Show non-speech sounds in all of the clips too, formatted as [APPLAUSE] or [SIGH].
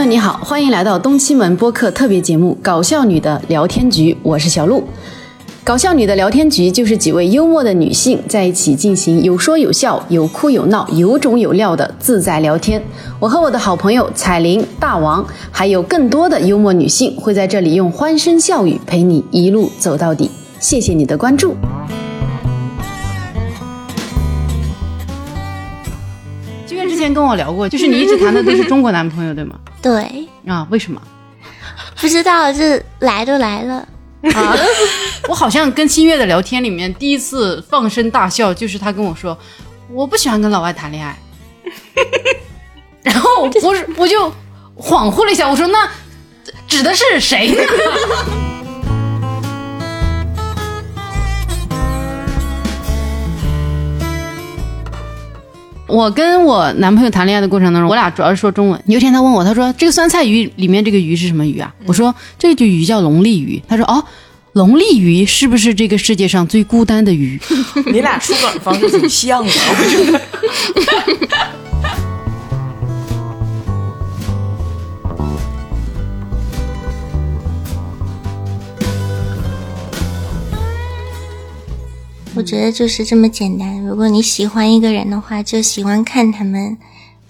友你好，欢迎来到东七门播客特别节目《搞笑女的聊天局》，我是小鹿。搞笑女的聊天局就是几位幽默的女性在一起进行有说有笑、有哭有闹、有种有料的自在聊天。我和我的好朋友彩铃、大王，还有更多的幽默女性会在这里用欢声笑语陪你一路走到底。谢谢你的关注。前跟我聊过，就是你一直谈的都是中国男朋友，对吗？[LAUGHS] 对，啊，为什么？不知道这来都来了，啊，我好像跟新月的聊天里面第一次放声大笑，就是他跟我说我不喜欢跟老外谈恋爱，[LAUGHS] 然后我是我就恍惚了一下，我说那指的是谁呢？我跟我男朋友谈恋爱的过程当中，我俩主要是说中文。有一天他问我，他说这个酸菜鱼里面这个鱼是什么鱼啊？我说这个鱼叫龙利鱼。他说哦，龙利鱼是不是这个世界上最孤单的鱼？[LAUGHS] 你俩出梗方式挺像的，我觉得。[LAUGHS] 我觉得就是这么简单。如果你喜欢一个人的话，就喜欢看他们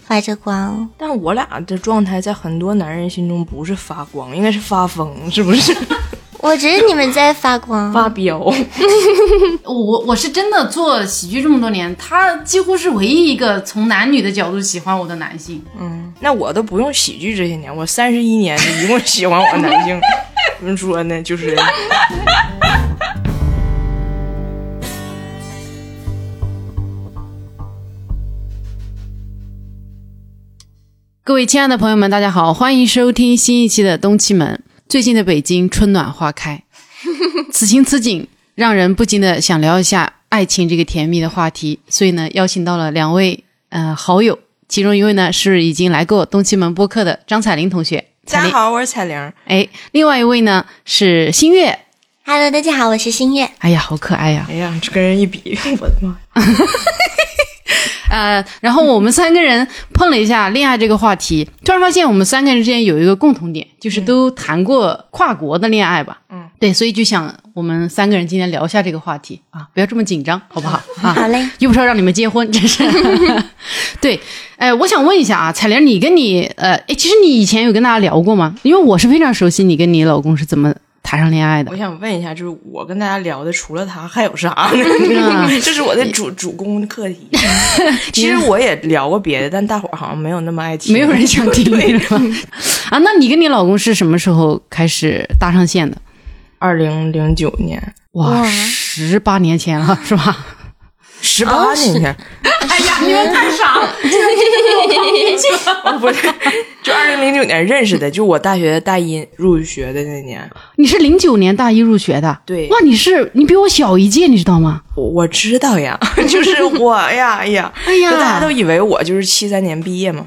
发着光。但是我俩的状态在很多男人心中不是发光，应该是发疯，是不是？[LAUGHS] 我觉得你们在发光。发飙。[LAUGHS] 我我是真的做喜剧这么多年，他几乎是唯一一个从男女的角度喜欢我的男性。嗯，那我都不用喜剧这些年，我三十一年一共喜欢我男性，[LAUGHS] 怎么说呢？就是。各位亲爱的朋友们，大家好，欢迎收听新一期的东七门。最近的北京春暖花开，[LAUGHS] 此情此景，让人不禁的想聊一下爱情这个甜蜜的话题。所以呢，邀请到了两位呃好友，其中一位呢是已经来过东七门播客的张彩玲同学。大家好，我是彩玲。哎，另外一位呢是新月。Hello，大家好，我是新月。哎呀，好可爱呀！哎呀，这跟人一比，我的妈！[LAUGHS] 呃，然后我们三个人碰了一下恋爱这个话题，突然发现我们三个人之间有一个共同点，就是都谈过跨国的恋爱吧。嗯，对，所以就想我们三个人今天聊一下这个话题啊，不要这么紧张，好不好？啊，[LAUGHS] 好嘞。又不是要让你们结婚，真是。[LAUGHS] 对，哎，我想问一下啊，彩玲，你跟你呃，哎，其实你以前有跟大家聊过吗？因为我是非常熟悉你跟你老公是怎么谈上恋爱的我。想问一下，就是我跟大家聊的，除了他还有啥呢？[LAUGHS] 这是我的主主攻课题。[LAUGHS] 其实我也聊过别的，但大伙儿好像没有那么爱听，没有人想听 [LAUGHS] 是吧？啊，那你跟你老公是什么时候开始搭上线的？二零零九年，哇，十八年前了，是吧？十八年前，[LAUGHS] 哎呀，你们太傻了！我 [LAUGHS] 不是，就二零零九年认识的，就我大学大一入学的那年。你是零九年大一入学的，对哇，你是你比我小一届，你知道吗？我我知道呀，[LAUGHS] 就是我呀，哎呀，哎呀大家都以为我就是七三年毕业嘛，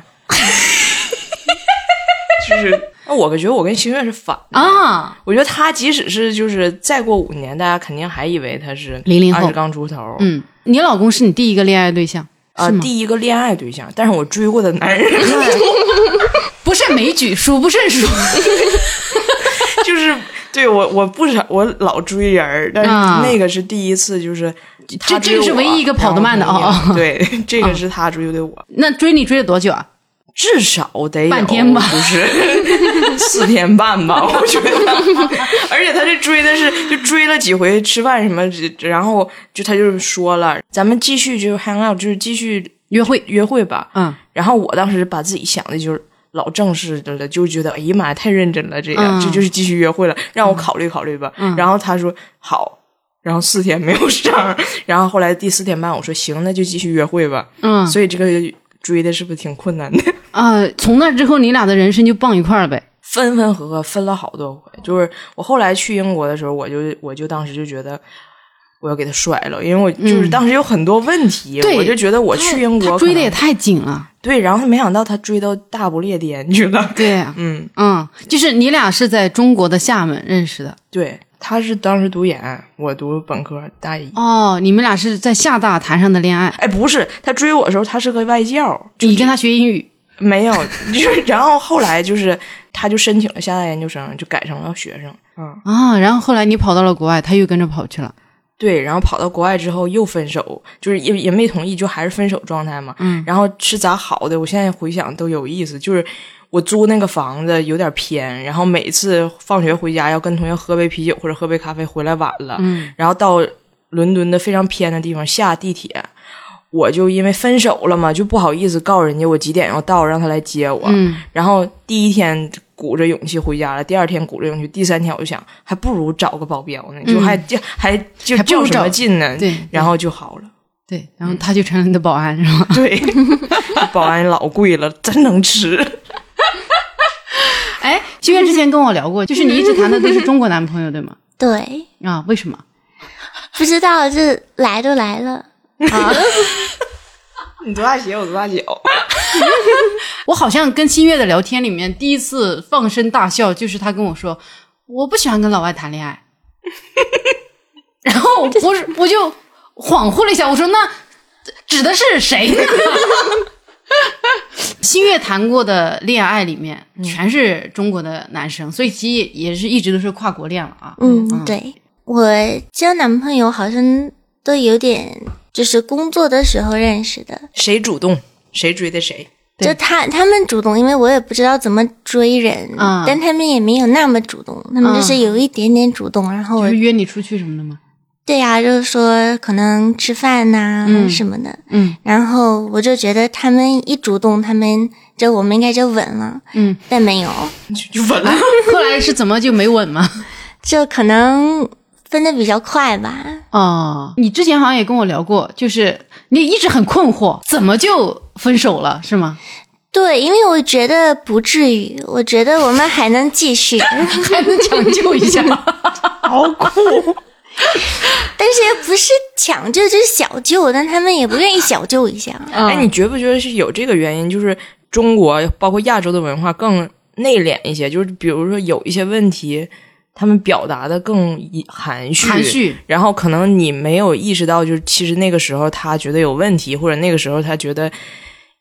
就是，那我觉得我跟星月是反的。啊，我觉得他即使是就是再过五年，大家肯定还以为他是零零后刚出头。嗯，你老公是你第一个恋爱对象，啊、是？第一个恋爱对象，但是我追过的男人 [LAUGHS] 不胜枚举，数不胜数。[LAUGHS] 就是对我我不少我老追人，但是啊那个是第一次，就是他这个是唯一一个跑得慢的啊 [LAUGHS] 对，这个是他追的我，那追你追了多久啊？至少得有半天吧不是 [LAUGHS] 四天半吧，[LAUGHS] 我觉得。而且他这追的是就追了几回吃饭什么，然后就他就是说了，咱们继续就 hang out，就是继续约会，约会吧。嗯，然后我当时把自己想的就是老正式的了，就觉得哎呀妈呀太认真了，这样、嗯这就是继续约会了，让我考虑考虑吧。然后他说好，然后四天没有上，然后后来第四天半我说行，那就继续约会吧。嗯所以这个追的是不是挺困难的？啊，[LAUGHS] 从那之后你俩的人生就傍一块儿了呗。分分合合分了好多回，就是我后来去英国的时候，我就我就当时就觉得。我要给他甩了，因为我就是当时有很多问题，嗯我就觉得我去英国追的也太紧了。对，然后没想到他追到大不列颠去了。对啊，[LAUGHS] 嗯，嗯，就是你俩是在中国的厦门认识的对，他是当时读研，我读本科大一。哦，你们俩是在厦大谈上的恋爱，哎，不是，他追我的时候他是个外教，就你跟他学英语没有，[LAUGHS] 就是然后后来就是他就申请了厦大研究生，就改成了学生。嗯，啊，然后后来你跑到了国外，他又跟着跑去了。对，然后跑到国外之后又分手，就是也也没同意，就还是分手状态嘛。嗯，然后是咋好的？我现在回想都有意思，就是我租那个房子有点偏，然后每次放学回家要跟同学喝杯啤酒或者喝杯咖啡，回来晚了，嗯，然后到伦敦的非常偏的地方下地铁，我就因为分手了嘛，就不好意思告诉人家我几点要到，让他来接我。嗯，然后第一天鼓着勇气回家了，第二天鼓着勇气，第三天我就想，还不如找个保镖呢，就还就还就嗯还不如较什么找劲呢？对然后就好了。对，然后他就成了你的保安，是吗？对，[LAUGHS] 保安老贵了，真能吃。哎，心月之前跟我聊过，就是你一直谈的都是中国男朋友，对吗？[LAUGHS] 对，啊，为什么？不知道这来都来了，啊 [LAUGHS] 你多大鞋，我多大脚。[LAUGHS] 我好像跟新月的聊天里面，第一次放声大笑，就是他跟我说我不喜欢跟老外谈恋爱，然后我是我就恍惚了一下，我说那指的是谁呢？[LAUGHS] 新月谈过的恋爱里面全是中国的男生，所以其实也也是一直都是跨国恋了啊。嗯，对。我交男朋友好像都有点就是工作的时候认识的，谁主动，谁追的谁。就他他们主动，因为我也不知道怎么追人，嗯。但他们也没有那么主动，他们就是有一点点主动，然后我就是约你出去什么的吗？对呀、就是说可能吃饭呐、嗯什么的，嗯然后我就觉得他们一主动，他们就我们应该就稳了，嗯，但没有，就就稳了。后来是怎么就没稳吗？[LAUGHS] 就可能分的比较快吧。哦，你之前好像也跟我聊过，就是你一直很困惑，怎么就分手了，是吗？对，因为我觉得不至于，我觉得我们还能继续，[LAUGHS] 还能抢救一下？[LAUGHS] 好酷！[LAUGHS] 但是也不是抢救，就是小救，但他们也不愿意小救一下。哎，你觉不觉得是有这个原因？就是中国包括亚洲的文化更内敛一些，就是比如说有一些问题，他们表达的更含蓄，含蓄，然后可能你没有意识到，就是其实那个时候他觉得有问题，或者那个时候他觉得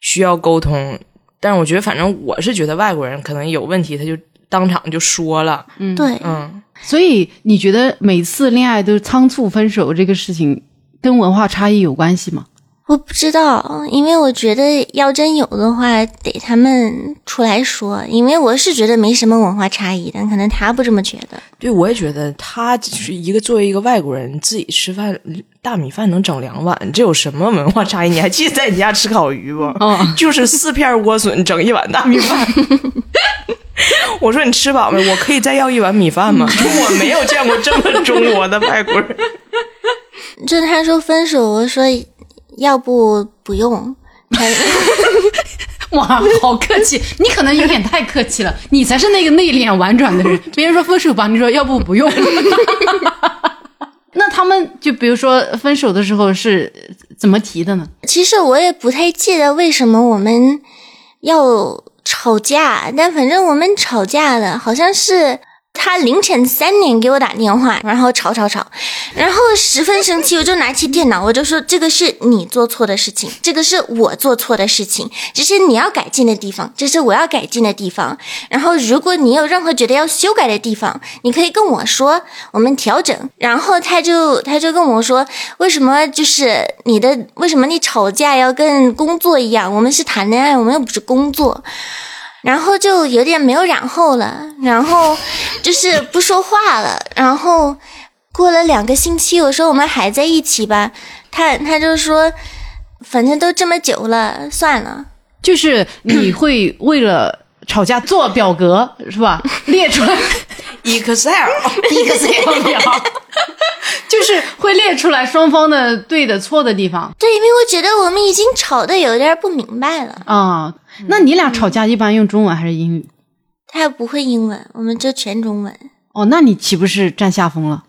需要沟通。但是我觉得，反正我是觉得外国人可能有问题，他就当场就说了。嗯，对，嗯，所以你觉得每次恋爱都仓促分手这个事情，跟文化差异有关系吗？我不知道，因为我觉得要真有的话，得他们出来说。因为我是觉得没什么文化差异，但可能他不这么觉得。对，我也觉得他就是一个作为一个外国人，自己吃饭大米饭能整两碗，这有什么文化差异？你还记得在你家吃烤鱼不？哦就是四片莴笋整一碗大米饭。[LAUGHS] [LAUGHS] 我说你吃饱没？我可以再要一碗米饭吗？我没有见过这么中国的外国人。[LAUGHS] 就他说分手，我说要不不用。他 [LAUGHS] 哇，好客气！你可能有点太客气了，你才是那个内敛婉转的人。别人说分手吧，你说要不不用。那他们就比如说分手的时候是怎么提的呢？其实我也不太记得为什么我们要吵架，但反正我们吵架了，好像是他凌晨三点给我打电话，然后吵吵吵，然后十分生气，我就拿起电脑，我就说这个是你做错的事情，这个是我做错的事情，这是你要改进的地方，这是我要改进的地方。然后如果你有任何觉得要修改的地方，你可以跟我说，我们调整。然后他就他就跟我说，为什么就是你的为什么你吵架要跟工作一样？我们是谈恋爱，我们又不是工作。然后就有点没有然后了，然后就是不说话了。然后过了两个星期，我说我们还在一起吧，他他就说，反正都这么久了，算了。就是你会为了吵架做表格是吧？[LAUGHS] 列出来 Excel，Excel 表，[LAUGHS] 就是会列出来双方的对的错的地方对，因为我觉得我们已经吵得有点不明白了。啊。那你俩吵架一般用中文还是英语？他不会英文，我们就全中文。哦，那你岂不是占下风了？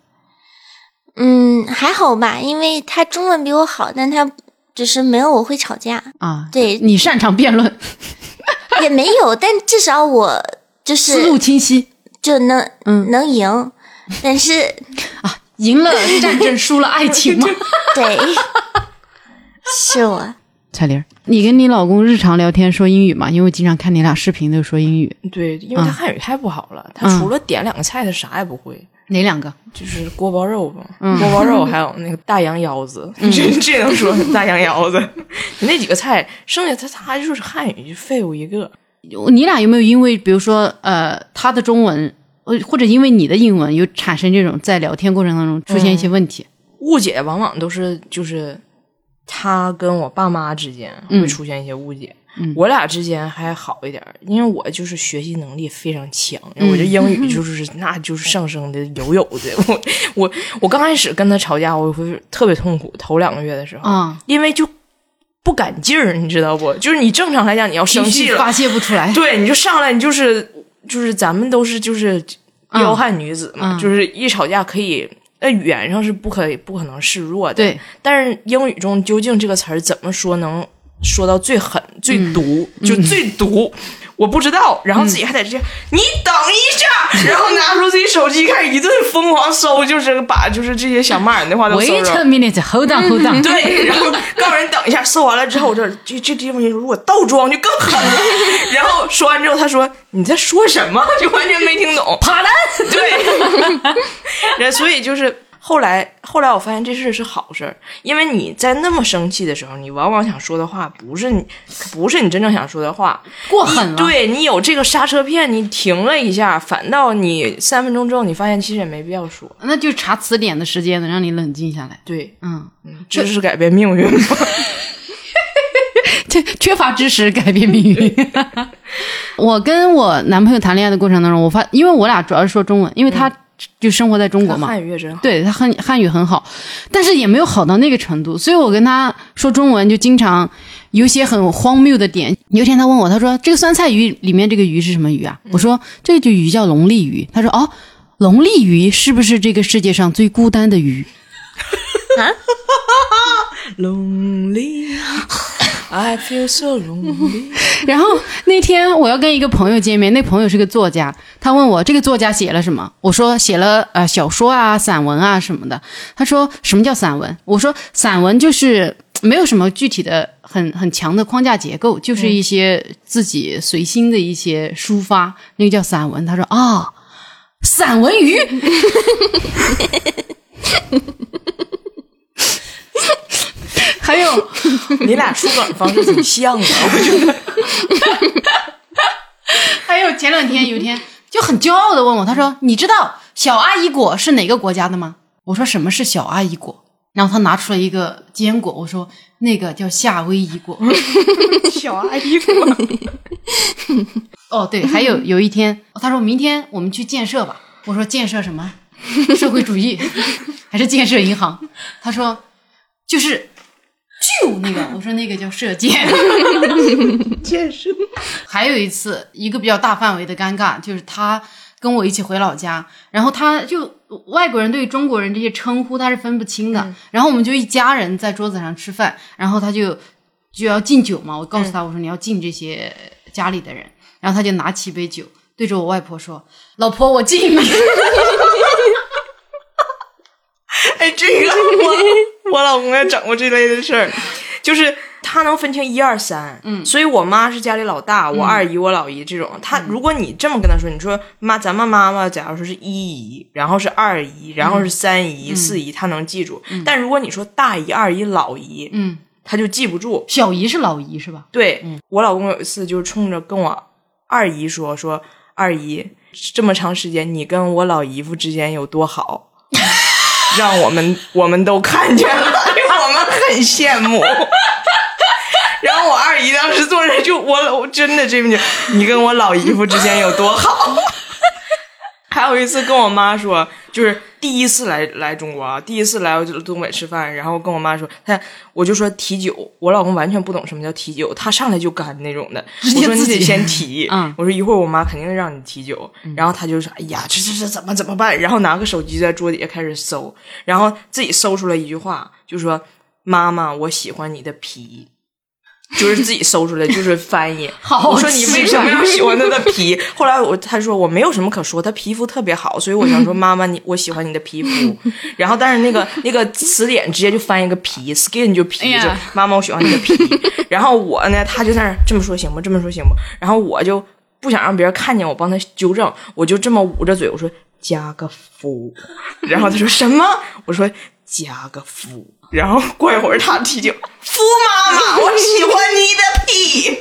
嗯，还好吧，因为他中文比我好，但他只是没有我会吵架，啊，对你擅长辩论，也没有，但至少我就是思路清晰，就能嗯能赢，但是啊赢了 [LAUGHS] 战争，输了爱情嘛。对，[LAUGHS] 是我彩玲儿，你跟你老公日常聊天说英语吗？因为我经常看你俩视频都说英语，对，因为他汉语太不好了，他除了点两个菜，他啥也不会。哪两个？就是锅包肉吧，锅包肉还有那个大羊腰子，[LAUGHS] 这这能说大羊腰子？[LAUGHS] 那几个菜，剩下他他就是汉语就废物一个。你俩有没有因为比如说呃他的中文，呃或者因为你的英文，有产生这种在聊天过程当中出现一些问题？误解往往都是就是他跟我爸妈之间会出现一些误解。我俩之间还好一点，因为我就是学习能力非常强，我这英语就是那就是上升的有有的。[LAUGHS] 我我我刚开始跟他吵架，我会特别痛苦，头两个月的时候，啊因为就不赶劲儿，你知道不？就是你正常来讲，你要生气了，发泄不出来。对，你就上来，你就是就是咱们都是就是彪悍女子嘛，嗯就是一吵架可以。在语言上是不可以、不可能示弱的，对。但是英语中究竟这个词儿怎么说能说到最狠、最毒，就最毒，我不知道。然后自己还在这，你等一下，[LAUGHS] 然后拿出自己手机开始一顿疯狂搜，就是把就是这些想骂人的话都搜 Wait 着 a。minute, hold on, hold on。对，然后告诉人等一下，搜完了之后，我这这这地方如果倒装就更狠了。[LAUGHS] 然后说完之后，他说你在说什么？就完全没听懂。爬栏。对，然后所以就是后来后来我发现这事是好事儿，因为你在那么生气的时候，你往往想说的话不是你不是你真正想说的话，过狠了你对你有这个刹车片，你停了一下，反倒你三分钟之后，你发现其实也没必要说。那就查词典的时间能让你冷静下来。对，嗯，知识改变命运嘛。[LAUGHS] 这缺乏知识改变命运。[LAUGHS] 我跟我男朋友谈恋爱的过程当中，我发，因为我俩主要是说中文，因为他就生活在中国嘛，汉语也真好。对他汉汉语很好，但是也没有好到那个程度，所以我跟他说中文就经常有些很荒谬的点。有一天他问我，他说这个酸菜鱼里面这个鱼是什么鱼啊？我说这就鱼叫龙利鱼。他说哦，龙利鱼是不是这个世界上最孤单的鱼？[LAUGHS] Lonely, I feel so lonely。[LAUGHS] 然后那天我要跟一个朋友见面，那朋友是个作家，他问我这个作家写了什么，我说写了呃小说啊、散文啊什么的。他说什么叫散文？我说散文就是没有什么具体的很很强的框架结构，就是一些自己随心的一些抒发，[LAUGHS] 那个叫散文。他说啊，[LAUGHS] 散文鱼。还有你俩出梗方式挺像的，我觉得。还有前两天有一天就很骄傲的问我，他说：“你知道小阿姨果是哪个国家的吗？”我说：“什么是小阿姨果？”然后他拿出了一个坚果，我说：“那个叫夏威夷果。[LAUGHS] 小阿姨果，”哦，对，还有有一天，他说明天我们去建设吧。我说：“建设什么？社会主义 [LAUGHS] 还是建设银行？”他说：“就是。”就那个，我说那个叫射箭。[LAUGHS] 健身。还有一次，一个比较大范围的尴尬，就是他跟我一起回老家，然后他就外国人对中国人这些称呼他是分不清的，然后我们就一家人在桌子上吃饭，然后他就就要敬酒嘛，我告诉他我说你要敬这些家里的人，然后他就拿起一杯酒对着我外婆说：“老婆，我敬你。” [LAUGHS] [LAUGHS] 哎，这个我我老公也整过这类的事儿，就是他能分清一二三，嗯，所以我妈是家里老大，我二姨、我老姨这种。他如果你这么跟他说，你说妈，咱们妈妈假如说是一姨，然后是二姨，然后是三姨、四姨，他能记住。但如果你说大姨、二姨、老姨，嗯，他就记不住。小姨是老姨是吧？对、我老公有一次就是冲着跟我二姨说说，二姨这么长时间你跟我老姨夫之间有多好。让我们我们都看见了，[LAUGHS] 我们很羡慕。[LAUGHS] 然后我二姨当时坐着就我我真的这边，你跟我老姨夫之间有多好。[LAUGHS] 还有一次跟我妈说，就是第一次来来中国啊，第一次来东北吃饭，然后跟我妈说，他我就说提酒，我老公完全不懂什么叫提酒，他上来就干那种的。[LAUGHS] 我说自己先提，[LAUGHS] 嗯我说一会儿我妈肯定让你提酒，然后他就说，哎呀，这这这怎么怎么办？然后拿个手机在桌底下开始搜，然后自己搜出来一句话，就说妈妈，我喜欢你的皮。就是自己搜出来，就是翻译。[LAUGHS] 好我说你为什么要喜欢他的皮？[LAUGHS] 后来我他说我没有什么可说，他皮肤特别好，所以我想说妈妈你我喜欢你的皮肤。[LAUGHS] 然后但是那个那个词典直接就翻一个皮，skin 就皮，就妈妈我喜欢你的皮。然后我呢，他就在那这么说行不？这么说行不？然后我就不想让别人看见我帮他纠正，我就这么捂着嘴，我说加个夫。然后他说什么？我说加个夫。然后过一会儿他提醒夫妈妈，[LAUGHS] 我喜欢你的屁，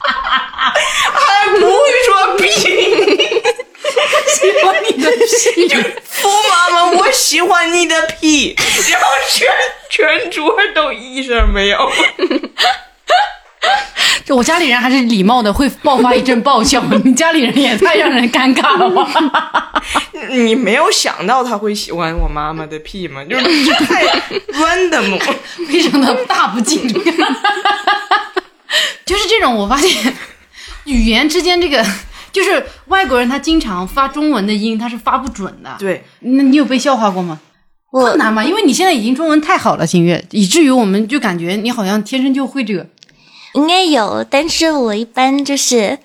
[LAUGHS] 还不会说屁，[LAUGHS] 喜欢你的屁，就夫妈妈，我喜欢你的屁，然后全全桌都一声没有。[LAUGHS] 就我家里人还是礼貌的，会爆发一阵爆笑。你家里人也太让人尴尬了吧？[LAUGHS] 你没有想到他会喜欢我妈妈的屁吗？就是太 random。[LAUGHS] 非常的大不敬。就是这种，我发现语言之间这个，就是外国人他经常发中文的音，他是发不准的。，对，那你有被笑话过吗？我困难吗？因为你现在已经中文太好了，新月，以至于我们就感觉你好像天生就会这个。应该有，但是我一般就是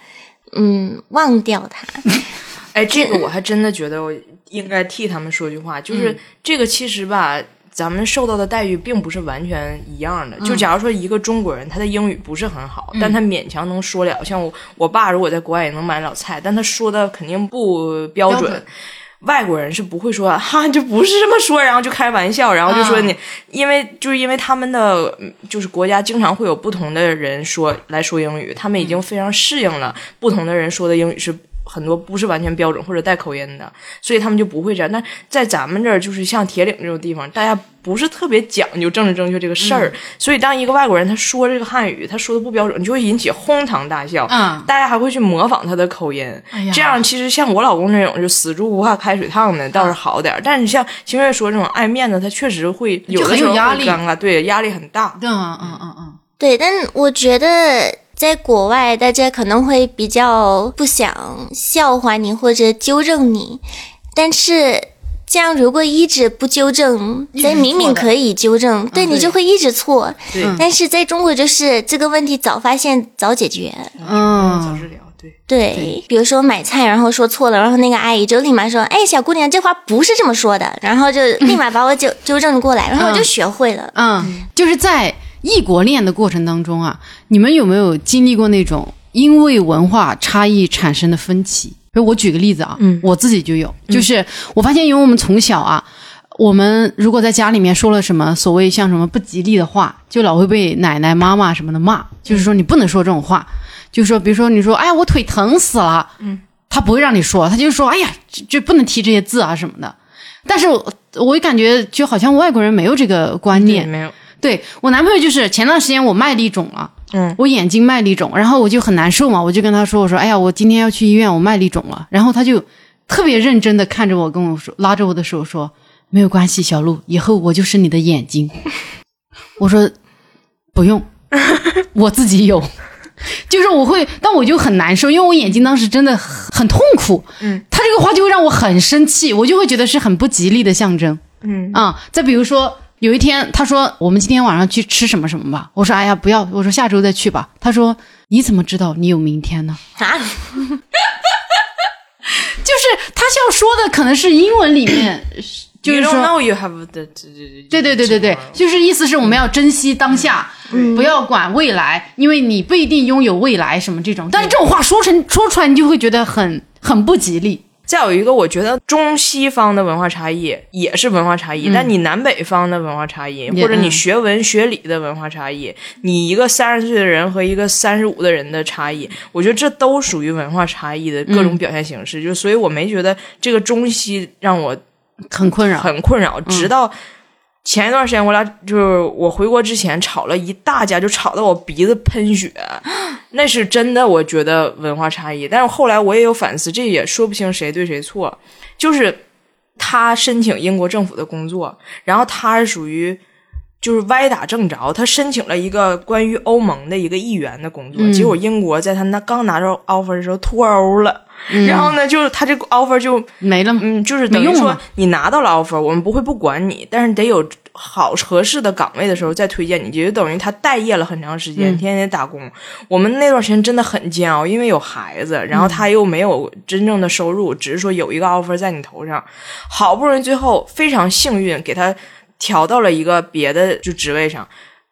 嗯忘掉它。[LAUGHS] 哎，这个我还真的觉得我应该替他们说句话，就是、这个其实吧，咱们受到的待遇并不是完全一样的。就假如说一个中国人，他的英语不是很好，但他勉强能说了，像我我爸如果在国外也能买了菜，但他说的肯定不标准。标准外国人是不会说哈，就不是这么说，然后就开玩笑，然后就说你，因为就是因为他们的嗯就是国家经常会有不同的人说来说英语，他们已经非常适应了不同的人说的英语是很多不是完全标准或者带口音的，所以他们就不会这样。那在咱们这儿，就是像铁岭这种地方，大家不是特别讲究政治正确这个事儿，所以当一个外国人他说这个汉语，他说的不标准，就会引起哄堂大笑，嗯。大家还会去模仿他的口音。哎呀。这样其实像我老公这种就死猪不怕开水烫的倒是好点儿，但是你像星月说这种爱面子，他确实会有的很时候会有压力。尴尬，对，压力很大。嗯嗯嗯嗯，对，但我觉得在国外，大家可能会比较不想笑话你或者纠正你，但是这样如果一直不纠正，直在明明可以纠正，对你就会一直错。对，但是在中国就是这个问题早发现早解决。嗯早治疗，对。对，比如说买菜，然后说错了，然后那个阿姨就立马说：“哎，小姑娘，这话不是这么说的。”然后就 [LAUGHS] 立马把我纠纠正过来，然后我就学会了。嗯，就是在异国恋的过程当中啊，你们有没有经历过那种因为文化差异产生的分歧？比如我举个例子啊，嗯。我自己就有，就是我发现，因为我们从小啊，我们如果在家里面说了什么所谓像什么不吉利的话，就老会被奶奶、妈妈什么的骂，就是说你不能说这种话，就是说，比如说你说，哎呀，我腿疼死了，嗯，他不会让你说，他就说，哎呀，这这不能提这些字啊什么的。但是我我感觉就好像外国人没有这个观念，没有，对我男朋友就是前段时间我麦粒肿了，嗯，我眼睛麦粒肿，然后我就很难受嘛，我就跟他说，我说，哎呀，我今天要去医院，我麦粒肿了，然后他就特别认真的看着我，跟我说，拉着我的手说，没有关系，小鹿，以后我就是你的眼睛。我说不用，[LAUGHS] 我自己有。就是我会，但我就很难受，因为我眼睛当时真的很很痛苦。嗯，他这个话就会让我很生气，我就会觉得是很不吉利的象征。嗯啊、再比如说有一天他说我们今天晚上去吃什么什么吧，我说哎呀不要，我说下周再去吧。他说你怎么知道你有明天呢？啊，[LAUGHS] 就是他要说的可能是英文里面，[COUGHS] 就是说 know you have the 对对对对对，就是意思是我们要珍惜当下，不要管未来，因为你不一定拥有未来什么这种。但是这种话说成说出来，你就会觉得很很不吉利。再有一个，我觉得中西方的文化差异也是文化差异，但你南北方的文化差异，或者你学文学理的文化差异，你一个三十岁的人和一个三十五的人的差异，我觉得这都属于文化差异的各种表现形式。就所以我没觉得这个中西让我很困扰，很困扰，直到前一段时间，我俩就是我回国之前吵了一大架，就吵得我鼻子喷血，[GASPS] 那是真的，我觉得文化差异。但是后来我也有反思，这也说不清谁对谁错。就是他申请英国政府的工作，然后他是属于。就是歪打正着，他申请了一个关于欧盟的一个议员的工作，嗯结果英国在他那刚拿着 offer 的时候脱 [LAUGHS] 欧了，嗯然后呢，就是他这个 offer 就没了吗？嗯，就是等于说你拿到了 offer，我们不会不管你，但是得有好合适的岗位的时候再推荐你，就等于他待业了很长时间，嗯天天打工。我们那段时间真的很煎熬，因为有孩子，然后他又没有真正的收入，只是说有一个 offer 在你头上，好不容易最后非常幸运给他调到了一个别的就职位上。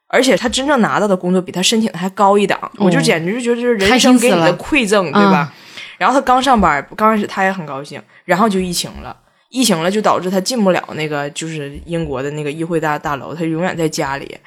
而且他真正拿到的工作比他申请的还高一档，我就简直就觉得这是人生给你的馈赠，对吧？然后他刚上班，刚开始他也很高兴，然后就疫情了，疫情了就导致他进不了那个就是英国的那个议会大大楼，他永远在家里。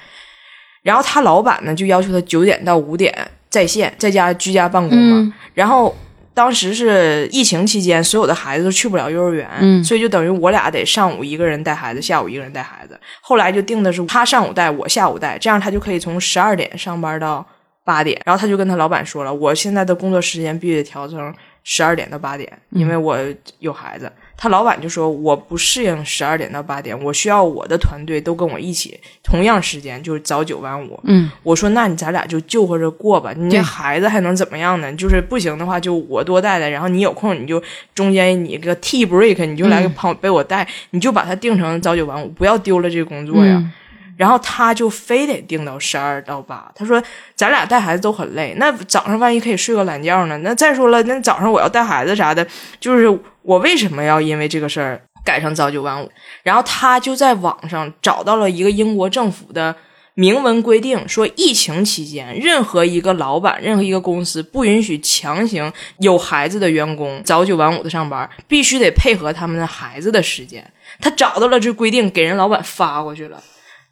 然后他老板呢就要求他九点到五点在线，在家居家办公嘛。嗯然后当时是疫情期间，所有的孩子都去不了幼儿园，嗯所以就等于我俩得上午一个人带孩子，下午一个人带孩子。后来就定的是他上午带，我下午带，这样他就可以从十二点上班到八点。然后他就跟他老板说了，我现在的工作时间必须得调成十二点到八点，因为我有孩子。他老板就说我不适应十二点到八点，我需要我的团队都跟我一起同样时间，就是早九晚五。嗯，我说那你咱俩就就合着过吧，你这孩子还能怎么样呢？就是不行的话，就我多带带，然后你有空你就中间你个 tea break，你就来个旁被我带，你就把它定成早九晚五，不要丢了这个工作呀。嗯然后他就非得定到十二到八，他说咱俩带孩子都很累，那早上万一可以睡个懒觉呢？那再说了，那早上我要带孩子啥的，就是我为什么要因为这个事儿改成早九晚五？然后他就在网上找到了一个英国政府的明文规定，说疫情期间，任何一个老板、任何一个公司不允许强行有孩子的员工早九晚五的上班，必须得配合他们的孩子的时间。他找到了这规定，给人老板发过去了。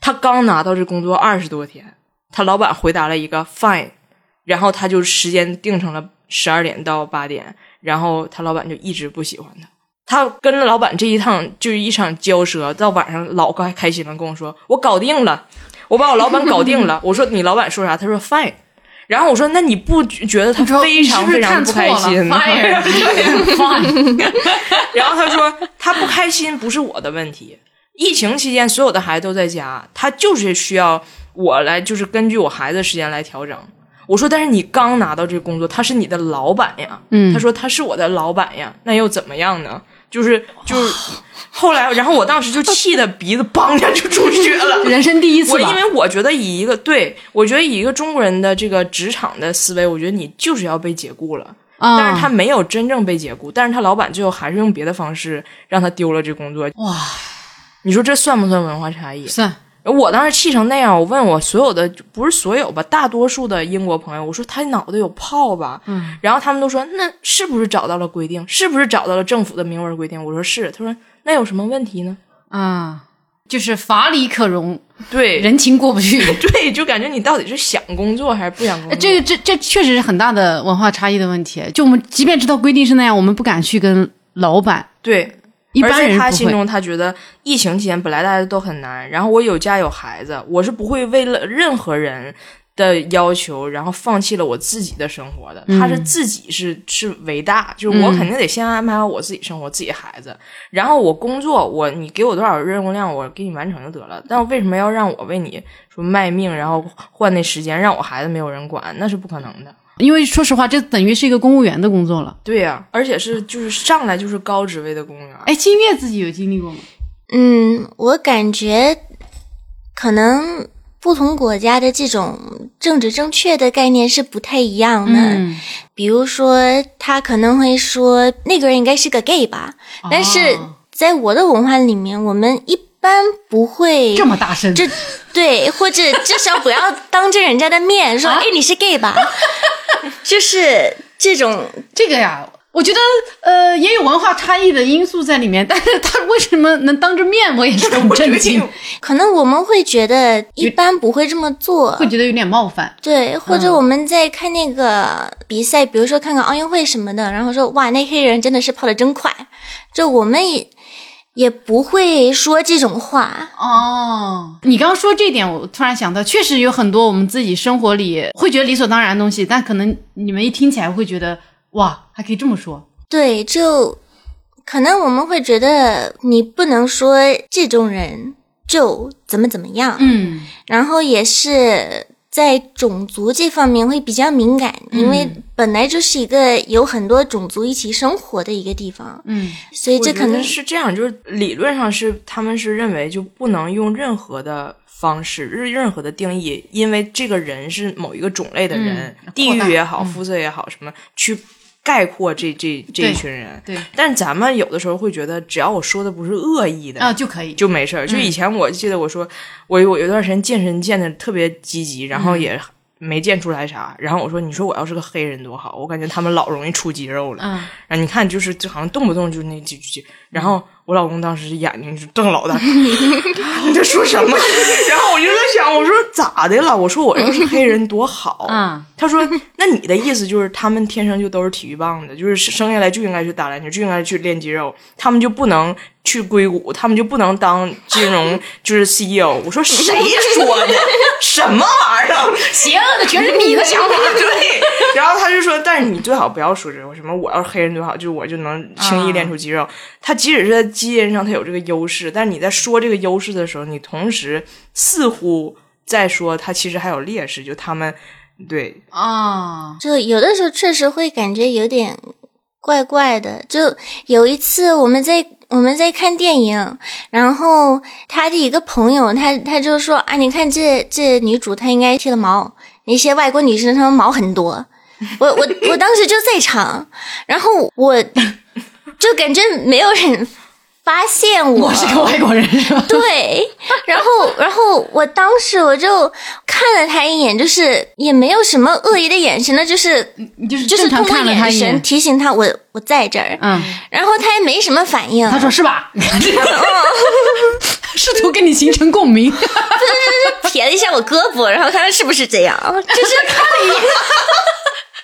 他刚拿到这工作二十多天，他老板回答了一个 fine，然后他就时间定成了十二点到八点，然后他老板就一直不喜欢他。他跟着老板这一趟就是一场交涉，到晚上老开开心了，跟我说我搞定了，我把我老板搞定了。[LAUGHS] 我说你老板说啥？他说 fine。然后我说那你不觉得他非常非常不开心吗？[LAUGHS] [LAUGHS] 然后他说他不开心不是我的问题。疫情期间所有的孩子都在家，他就是需要我来，就是根据我孩子的时间来调整。我说，但是你刚拿到这个工作，他是你的老板呀。嗯他说他是我的老板呀，那又怎么样呢？就是就是，[LAUGHS] 后来，然后我当时就气的鼻子梆一下就出血了。[LAUGHS] 人生第一次我因为我觉得以一个对我觉得以一个中国人的这个职场的思维，我觉得你就是要被解雇了。啊，但是他没有真正被解雇，但是他老板最后还是用别的方式让他丢了这工作。哇，你说这算不算文化差异？算我当时气成那样，我问我所有的不是所有吧，大多数的英国朋友，我说他脑袋有泡吧？嗯，然后他们都说那是不是找到了规定？是不是找到了政府的明文规定？我说是。他说那有什么问题呢？啊，就是法理可容，对，人情过不去。[LAUGHS] 对，就感觉你到底是想工作还是不想工作？这个这这确实是很大的文化差异的问题。就我们即便知道规定是那样，我们不敢去跟老板，对，一般而且人。他心中他觉得疫情期间本来大家都很难，然后我有家有孩子，我是不会为了任何人的要求，然后放弃了我自己的生活的。他是自己是是伟大，就是我嗯肯定得先安排好我自己生活，自己孩子，然后我工作，我你给我多少任务量，我给你完成就得了。但我为什么要让我为你说卖命，然后换那时间，让我孩子没有人管，那是不可能的。因为说实话，这等于是一个公务员的工作了。对呀、而且是就是上来就是高职位的公务员。哎，金月自己有经历过吗？嗯，我感觉可能不同国家的这种政治正确的概念是不太一样的。嗯，比如说，他可能会说那个人应该是个 gay 吧，但是哦在我的文化里面，我们一般不会这么大声，这对，或者至少不要当着人家的面说，啊哎，你是 gay 吧？[LAUGHS] 就是这种。这个呀，我觉得呃也有文化差异的因素在里面，但是他为什么能当着面，我也是很震惊，[LAUGHS] 可能我们会觉得一般不会这么做，会觉得有点冒犯。对，或者我们在看那个比赛，比如说看看奥运会什么的，然后说哇，那黑人真的是跑的真快，就我们也也不会说这种话。哦，你刚刚说这点，我突然想到，确实有很多我们自己生活里会觉得理所当然的东西，但可能你们一听起来会觉得哇，还可以这么说。对，就可能我们会觉得你不能说这种人就怎么怎么样，嗯然后也是在种族这方面会比较敏感，因为本来就是一个有很多种族一起生活的一个地方，嗯。所以这可能是这样，就是理论上是他们是认为就不能用任何的方式、任任何的定义，因为这个人是某一个种类的人，地域也好、肤色也好，什么去概括这这这一群人。对但是咱们有的时候会觉得，只要我说的不是恶意的啊就可以，就没事儿。就以前我记得我说我我有段时间健身健的特别积极，然后也没健出来啥。然后我说你说我要是个黑人多好，我感觉他们老容易出肌肉了。嗯然后你看就是就好像动不动就是那几句。然后我老公当时眼睛就瞪老大，[LAUGHS] 你在说什么？[LAUGHS] 然后我就在想，我说咋的了？我说我要是黑人多好。啊他说：“那你的意思就是他们天生就都是体育棒子，就是生下来就应该去打篮球，就应该去练肌肉，他们就不能去硅谷，他们就不能当金融 [LAUGHS] 就是 CEO。”我说：“谁说的？什么玩意儿？[LAUGHS] 邪恶的全是你的想法。[LAUGHS] 对。”然后他就说：“但是你最好不要说这个什么，我要是黑人最好，就是我就能轻易练出肌肉。他即使是在基因上他有这个优势，但你在说这个优势的时候，你同时似乎在说他其实还有劣势，就他们对啊，就有的时候确实会感觉有点怪怪的。就有一次我们在我们在看电影，然后他的一个朋友，他他就说啊，你看这这女主她应该剃了毛，那些外国女生她们毛很多。[LAUGHS] 我我我当时就在场，然后我就感觉没有人发现我。我是个外国人是吧？对，然后，[LAUGHS] 然后我当时我就看了他一眼，就是也没有什么恶意的眼神呢，就是就是就是通过正常看了他眼。神一眼，提醒他我我在这儿，嗯，然后他也没什么反应，他说是吧？[LAUGHS] [LAUGHS] 试图跟你形成共鸣。对对对撇了一下我胳膊，然后看看是不是这样，就是看了一眼，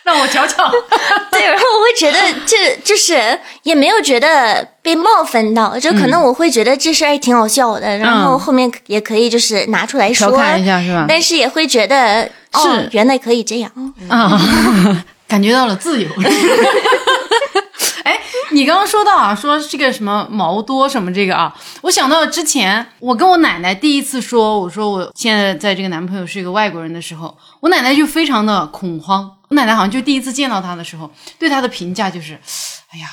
[LAUGHS] 让我瞧瞧。[LAUGHS] 对，然后我会觉得 [LAUGHS] 这就是也没有觉得被冒犯到，就可能我会觉得这事儿还挺好笑的，然后后面也可以就是拿出来说一下是吧？但是也会觉得哦，原来可以这样。啊，感觉到了自由。哎，你刚刚说到啊，说这个什么毛多什么这个啊，我想到之前我跟我奶奶第一次说，我说我现在在这个男朋友是一个外国人的时候，我奶奶就非常的恐慌。我奶奶好像就第一次见到他的时候，对他的评价就是，哎呀，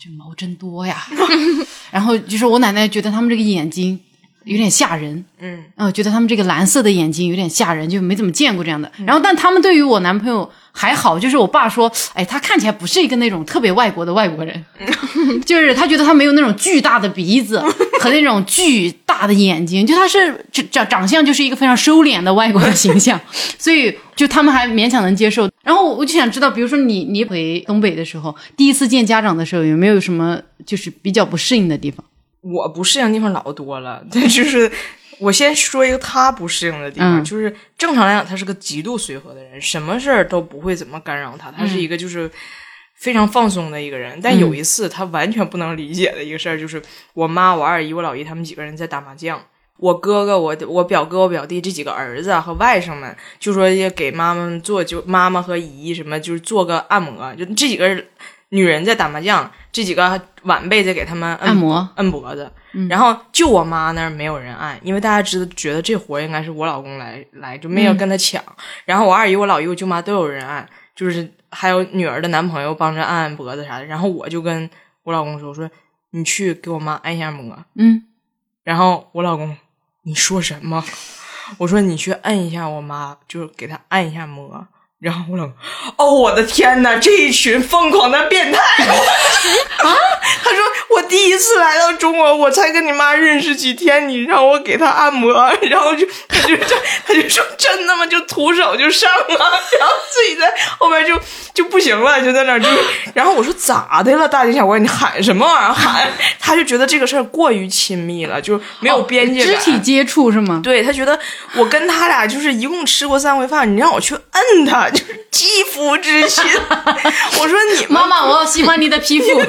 这这毛真多呀。[LAUGHS] 然后就是我奶奶觉得他们这个眼睛有点吓人，嗯，呃，觉得他们这个蓝色的眼睛有点吓人，就没怎么见过这样的。然后，但他们对于我男朋友还好，就是我爸说，哎，他看起来不是一个那种特别外国的外国人，[LAUGHS] 就是他觉得他没有那种巨大的鼻子和那种巨大的眼睛，就他是长长长相就是一个非常收敛的外国的形象，所以就他们还勉强能接受。然后我就想知道，比如说你你回东北的时候，第一次见家长的时候，有没有什么就是比较不适应的地方？我不适应的地方老多了，对，[LAUGHS] 就是我先说一个他不适应的地方，嗯就是正常来讲，他是个极度随和的人，什么事儿都不会怎么干扰他，他是一个就是非常放松的一个人。但有一次，他完全不能理解的一个事儿，就是我妈、我二姨、我老姨他们几个人在打麻将。我哥哥、我我表哥、我表弟这几个儿子啊和外甥们，就说要给妈妈做，就妈妈和姨什么，就是做个按摩。就这几个女人在打麻将，这几个晚辈在给他们按摩摁脖子。然后就我妈那儿没有人按，因为大家知道觉得这活儿应该是我老公来来，就没有跟他抢。然后我二姨、我老姨、我舅妈都有人按，就是还有女儿的男朋友帮着按按脖子啥的。然后我就跟我老公说：“我说你去给我妈按一下摩。”嗯，然后我老公你说什么？[LAUGHS] 我说你去摁一下我妈，就是给她按一下摩。然后我老公，哦，我的天呐，这一群疯狂的变态！[LAUGHS] 啊，他说我第一次来到中国，我才跟你妈认识几天，你让我给她按摩，然后就她就就他就说真的吗？就徒手就上了，然后自己在后边就就不行了，就在那儿就，然后我说咋的了，大惊小怪，你喊什么玩意儿喊？他就觉得这个事儿过于亲密了，就没有边界感。肢体接触是吗？对他觉得我跟他俩就是一共吃过三回饭，你让我去摁他，就是肌肤之亲。[LAUGHS] 我说你妈妈，我喜欢你的皮肤。[LAUGHS]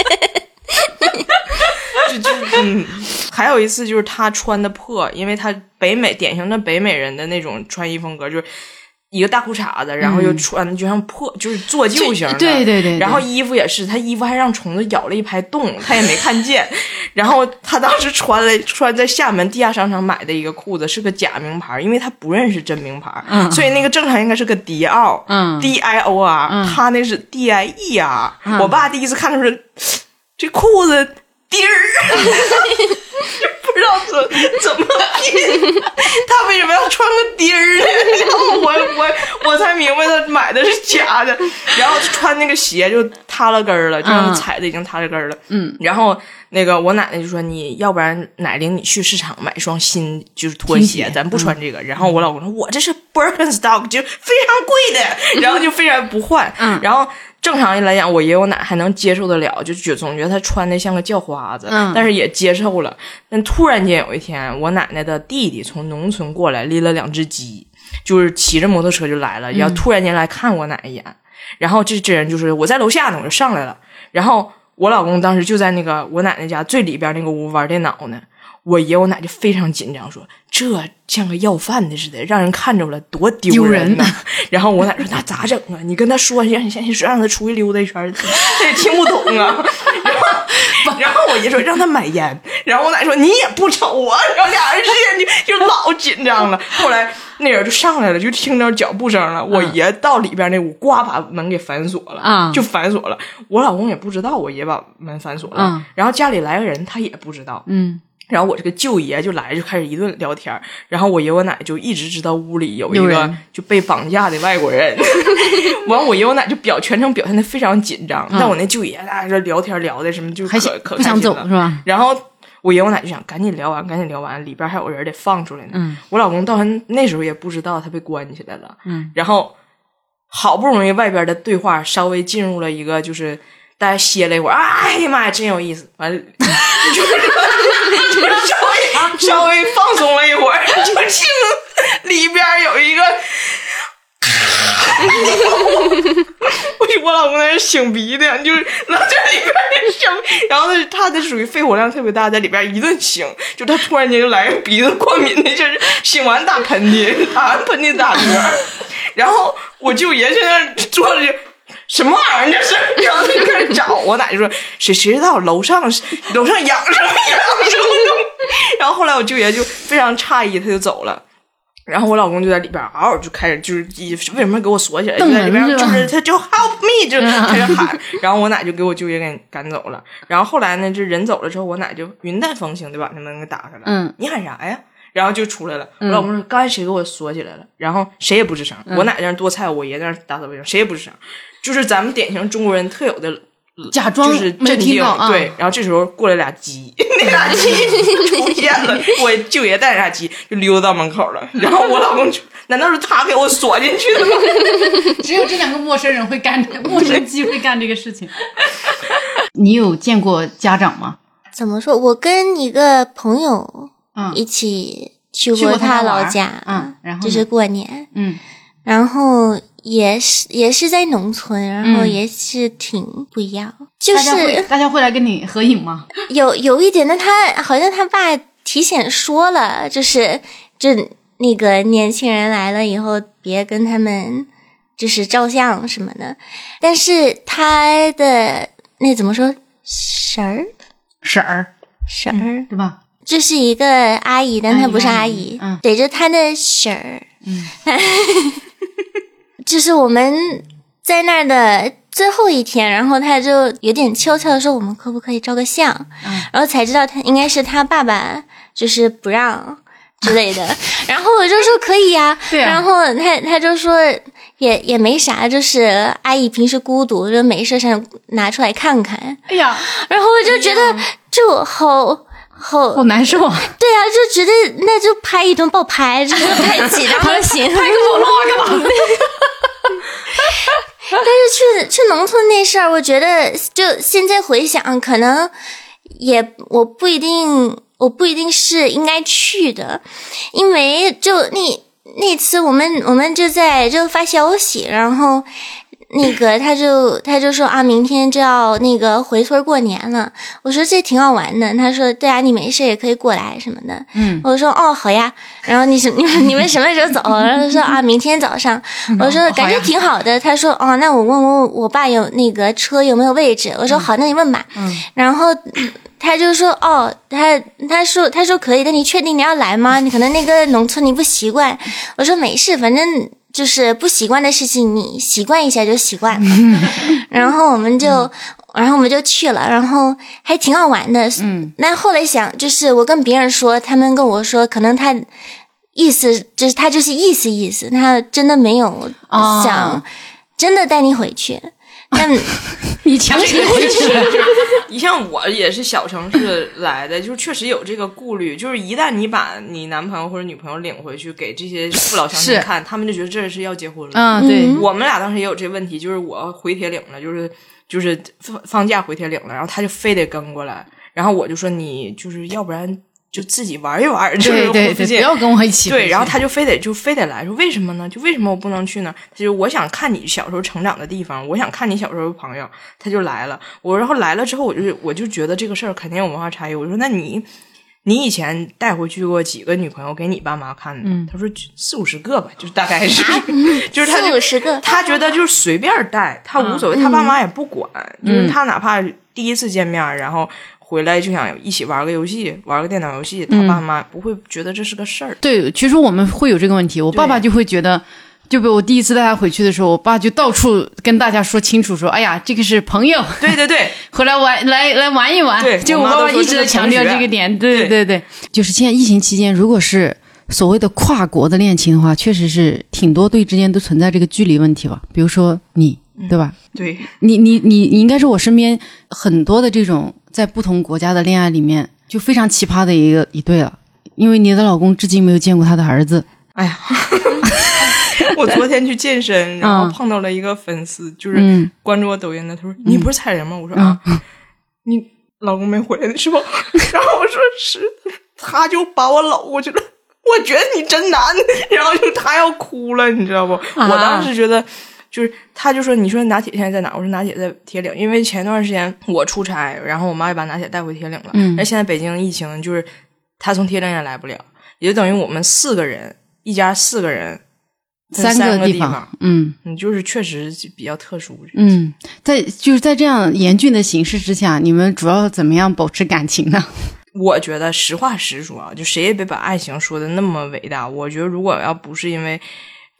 [LAUGHS] 就就嗯，还有一次就是他穿的破，因为他北美典型的北美人的那种穿衣风格，就是一个大裤衩子，然后又穿的就像破，就是做旧型的，对对对对然后衣服也是，他衣服还让虫子咬了一排洞，他也没看见。[LAUGHS] 然后他当时穿了穿在厦门地下商场买的一个裤子，是个假名牌，因为他不认识真名牌，嗯所以那个正常应该是个迪奥，嗯。D I O R，、嗯。他那是 D I E R、嗯。我爸第一次看的时候，这裤子钉儿。[LAUGHS] 不知道怎怎么拼，他为什么要穿个钉儿呢？然 [LAUGHS] 后我我我才明白他买的是假的，然后穿那个鞋就塌了跟儿了，这样嗯踩的已经塌了跟儿了。嗯，然后那个我奶奶就说：“你要不然奶领你去市场买双新就是拖鞋咱不穿这个。然后我老公说：“我这是 Birkenstock，就非常贵的。”然后就非常不换。嗯然后正常来讲，我爷我奶还能接受得了，就觉总觉得他穿的像个叫花子，嗯但是也接受了。但突然间有一天，我奶奶的弟弟从农村过来，拎了两只鸡，就是骑着摩托车就来了，然后突然间来看我奶一眼。然后这这人就是我在楼下呢，我就上来了。然后我老公当时就在那个我奶奶家最里边那个屋玩电脑呢。我爷我奶就非常紧张，说这像个要饭的似的，让人看着了多丢丢人呐人。[LAUGHS] 然后我奶说那咋整啊？你跟他说，让你先让他出去溜达一圈儿，他也听不懂啊。[LAUGHS] 然后然后我爷说让他买烟，然后我奶说你也不瞅啊，然后俩人之间就就老紧张了。后来那人就上来了，就听着脚步声了。我爷到里边那屋，呱把门给反锁了，啊就反锁了。我老公也不知道我爷把门反锁了，嗯然后家里来个人，他也不知道。嗯然后我这个舅爷就来，就开始一顿聊天儿然后我爷我奶就一直知道屋里有一个就被绑架的外国人。[LAUGHS] 完，我爷我奶就表全程表现的非常紧张，但我那舅爷俩这聊天聊的什么就可可不想走是吧？然后我爷我奶就想赶紧聊完，赶紧聊完，里边还有人得放出来呢。嗯我老公到那那时候也不知道他被关起来了。嗯，然后好不容易外边的对话稍微进入了一个就是大家歇了一会儿，啊哎呀妈呀，真有意思。完了，就是稍微稍微放松了一会儿，[LAUGHS] 就听里边有一个。[LAUGHS] 我我老公在那擤鼻涕，就是老在里边擤，然后他他那属于肺活量特别大，在里边一顿擤，就他突然间就来个鼻子过敏的，就是擤完打喷嚏，打完喷嚏打嗝，[LAUGHS] 然后我舅爷在那坐着就。什么玩意儿这是？然后他就开始找我奶就说谁谁知道楼上楼上养什么养什么东西。[LAUGHS] 然后后来我舅爷就非常诧异，他就走了。然后我老公就在里边嗷嗷就开始就是一为什么给我锁起来？就在里边就是他就 help me 就开始喊，然后我奶就给我舅爷给赶走了。然后后来呢，这人走了之后，我奶就云淡风轻的把那门给打开了。嗯，你喊啥呀？然后就出来了。我老公说刚才谁给我锁起来了？然后谁也不吱声。我奶在那剁菜，我爷在那打扫卫生，谁也不吱声。就是咱们典型中国人特有的。假装就是没镇定，听到啊对，然后这时候过来俩鸡，[LAUGHS] 那俩鸡出现了，我舅爷带着俩鸡就溜达到门口了，[LAUGHS] 然后我老公就，难道是他给我锁进去的吗？[LAUGHS] 只有这两个陌生人会干，陌生鸡会干这个事情。你有见过家长吗？怎么说？我跟一个朋友嗯。一起去去过他老家，嗯然后就是过年，嗯。然后也是也是在农村，然后嗯。也是挺不一样，就大家会是大家会来跟你合影吗？有有一点的，他好像他爸提前说了，就是就那个年轻人来了以后，别跟他们就是照相什么的。但是他的那怎么说婶儿？婶儿。婶儿，对吧？这是一个阿姨，但她不是阿阿姨姨，嗯对着她的婶儿，嗯，[LAUGHS] 就是我们在那儿的最后一天，然后她就有点悄悄的说，我们可不可以照个相？嗯然后才知道她应该是她爸爸，就是不让之类的。[LAUGHS] 然后我就说可以呀、然后她她就说也也没啥，就是阿姨平时孤独，就没事想拿出来看看。哎呀，然后我就觉得就好。好好难受啊！对啊，就觉得那就拍一顿爆拍，就 [LAUGHS] 是拍几张就行。拍个 vlog 干嘛？[LAUGHS] 但是去去农村那事儿，我觉得就现在回想，可能也我不一定，我不一定是应该去的，因为就那那次我们我们就在就发消息，然后那个他就他就说啊，明天就要那个回村过年了。我说这挺好玩的。他说对啊，你没事也可以过来什么的。嗯，我说哦好呀。然后你什你们你们什么时候走？然后他说啊，明天早上。我说感觉挺好的。他说哦，那我问问我爸有那个车有没有位置。我说好，那你问吧。嗯，然后。他就说哦，他他说他说可以，但你确定你要来吗？你可能那个农村你不习惯。我说没事，反正就是不习惯的事情，你习惯一下就习惯了。[LAUGHS] 然后我们就，然后我们就去了，然后还挺好玩的。嗯，那后来想，就是我跟别人说，他们跟我说，可能他意思就是他就是意思意思，他真的没有想真的带你回去。[LAUGHS] 但 [LAUGHS] 你强行回去，[LAUGHS] 你像我也是小城市来的，就是确实有这个顾虑，就是一旦你把你男朋友或者女朋友领回去给这些父老乡亲看，他们就觉得这是要结婚了。嗯，对，我们俩当时也有这问题，就是我回铁岭了，就是就是放放假回铁岭了，然后他就非得跟过来，然后我就说你就是要不然。就自己玩一玩，对对对，不要跟我一起。对，然后他就非得就非得来说，为什么呢？就为什么我不能去呢？他就我想看你小时候成长的地方，我想看你小时候的朋友，他就来了。我然后来了之后，我就我就觉得这个事儿肯定有文化差异。我说那你你以前带回去过几个女朋友给你爸妈看呢？他说四五十个吧，就是大概是，[LAUGHS] 就是他四五十个，他觉得就是随便带，他无所谓，他爸妈也不管，就是他哪怕第一次见面，然后。回来就想一起玩个游戏，玩个电脑游戏，他爸妈不会觉得这是个事儿。对，其实我们会有这个问题，我爸爸就会觉得，就比如我第一次带他回去的时候，我爸就到处跟大家说清楚，说：“哎呀，这个是朋友。”对对对，回来玩来来玩一玩。对，就我爸爸一直在强调这个点。对对对，就是现在疫情期间，如果是所谓的跨国的恋情的话，确实是挺多对之间都存在这个距离问题吧。比如说你，对吧？对，你你你你应该是我身边很多的这种。在不同国家的恋爱里面，就非常奇葩的一个一对了。因为你的老公至今没有见过他的儿子。哎呀，[LAUGHS] 我昨天去健身，然后碰到了一个粉丝，就是关注我抖音的。他说：“你不是彩人吗？”我说：“啊，你老公没回来是吧？[LAUGHS] ”然后我说：“是。”他就把我搂过去了。我觉得你真难。[LAUGHS] 然后就他要哭了，你知道不？我当时觉得。就是，他就说：“你说拿铁现在在哪？”我说：“拿铁在铁岭。”因为前段时间我出差，然后我妈也把拿铁带回铁岭了。嗯。那现在北京疫情，就是他从铁岭也来不了，也就等于我们四个人，一家四个人，三个地方。嗯，你，就是确实比较特殊。嗯，在就是在这样严峻的形势之下，你们主要怎么样保持感情呢？[LAUGHS] 我觉得实话实说啊，就谁也别把爱情说的那么伟大。我觉得如果要不是因为。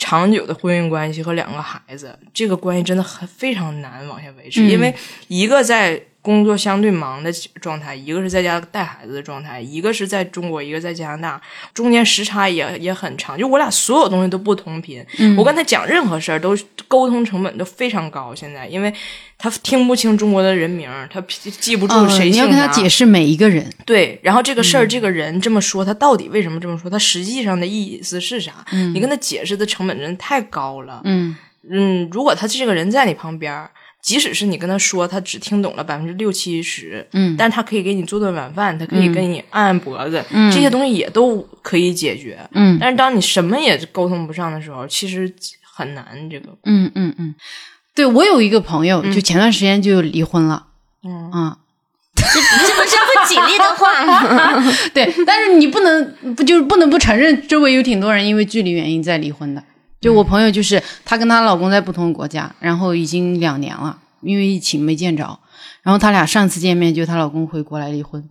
长久的婚姻关系和两个孩子，这个关系真的很非常难往下维持，因为一个在。工作相对忙的状态，一个是在家带孩子的状态，一个是在中国，一个在加拿大，中间时差也也很长，就我俩所有东西都不同频。我跟他讲任何事儿都沟通成本都非常高，现在因为他听不清中国的人名，他记不住谁。你要跟他解释每一个人。对，然后这个事儿，这个人这么说，他到底为什么这么说？他实际上的意思是啥？你跟他解释的成本真的太高了。嗯嗯，如果他这个人在你旁边。即使是你跟他说，他只听懂了百分之六七十，嗯，但他可以给你做顿晚饭，他可以给你按按脖子，嗯，这些东西也都可以解决，嗯。但是当你什么也沟通不上的时候，其实很难。这个，嗯嗯嗯，对我有一个朋友，就前段时间就离婚了，嗯啊，这这不是不吉利的话吗？[LAUGHS] 对，但是你不能不就是不能不承认，周围有挺多人因为距离原因在离婚的。就我朋友，就是她跟她老公在不同国家，然后已经两年了，因为疫情没见着。然后他俩上次见面，就她老公回国来离婚。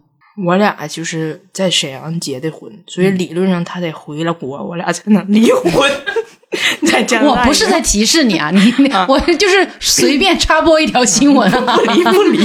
我俩就是在沈阳结的婚，所以理论上他得回了国，我俩才能离婚。[LAUGHS] 在加我不是在提示你啊，你 [LAUGHS] 我就是随便插播一条新闻，不离不离，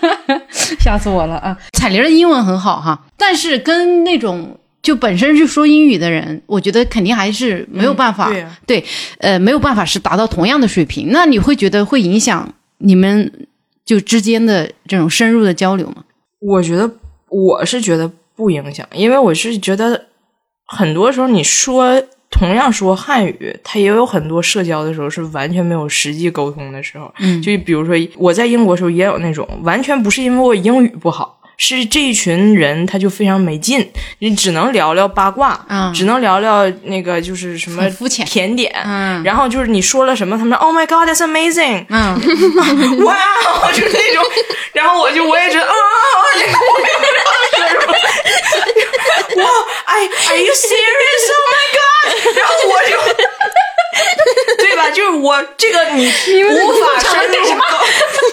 [LAUGHS] 吓死我了啊！彩玲的英文很好哈，但是跟那种。就本身是说英语的人，我觉得肯定还是没有办法，对，呃，没有办法是达到同样的水平。那你会觉得会影响你们就之间的这种深入的交流吗？我觉得我是觉得不影响，因为我是觉得很多时候你说同样说汉语，它也有很多社交的时候是完全没有实际沟通的时候。嗯，就比如说我在英国时候也有那种完全不是因为我英语不好。是这一群人他就非常没劲，你只能聊聊八卦，嗯只能聊聊那个就是什么很肤浅甜点，嗯然后就是你说了什么，他们说 Oh my God, that's amazing，嗯，[LAUGHS] 哇，就是那种，然后我就我也觉得啊，这个我哇，I are you serious? Oh my god！然后我就。[LAUGHS] 对吧？就是我这个你 [LAUGHS] 无法深入沟，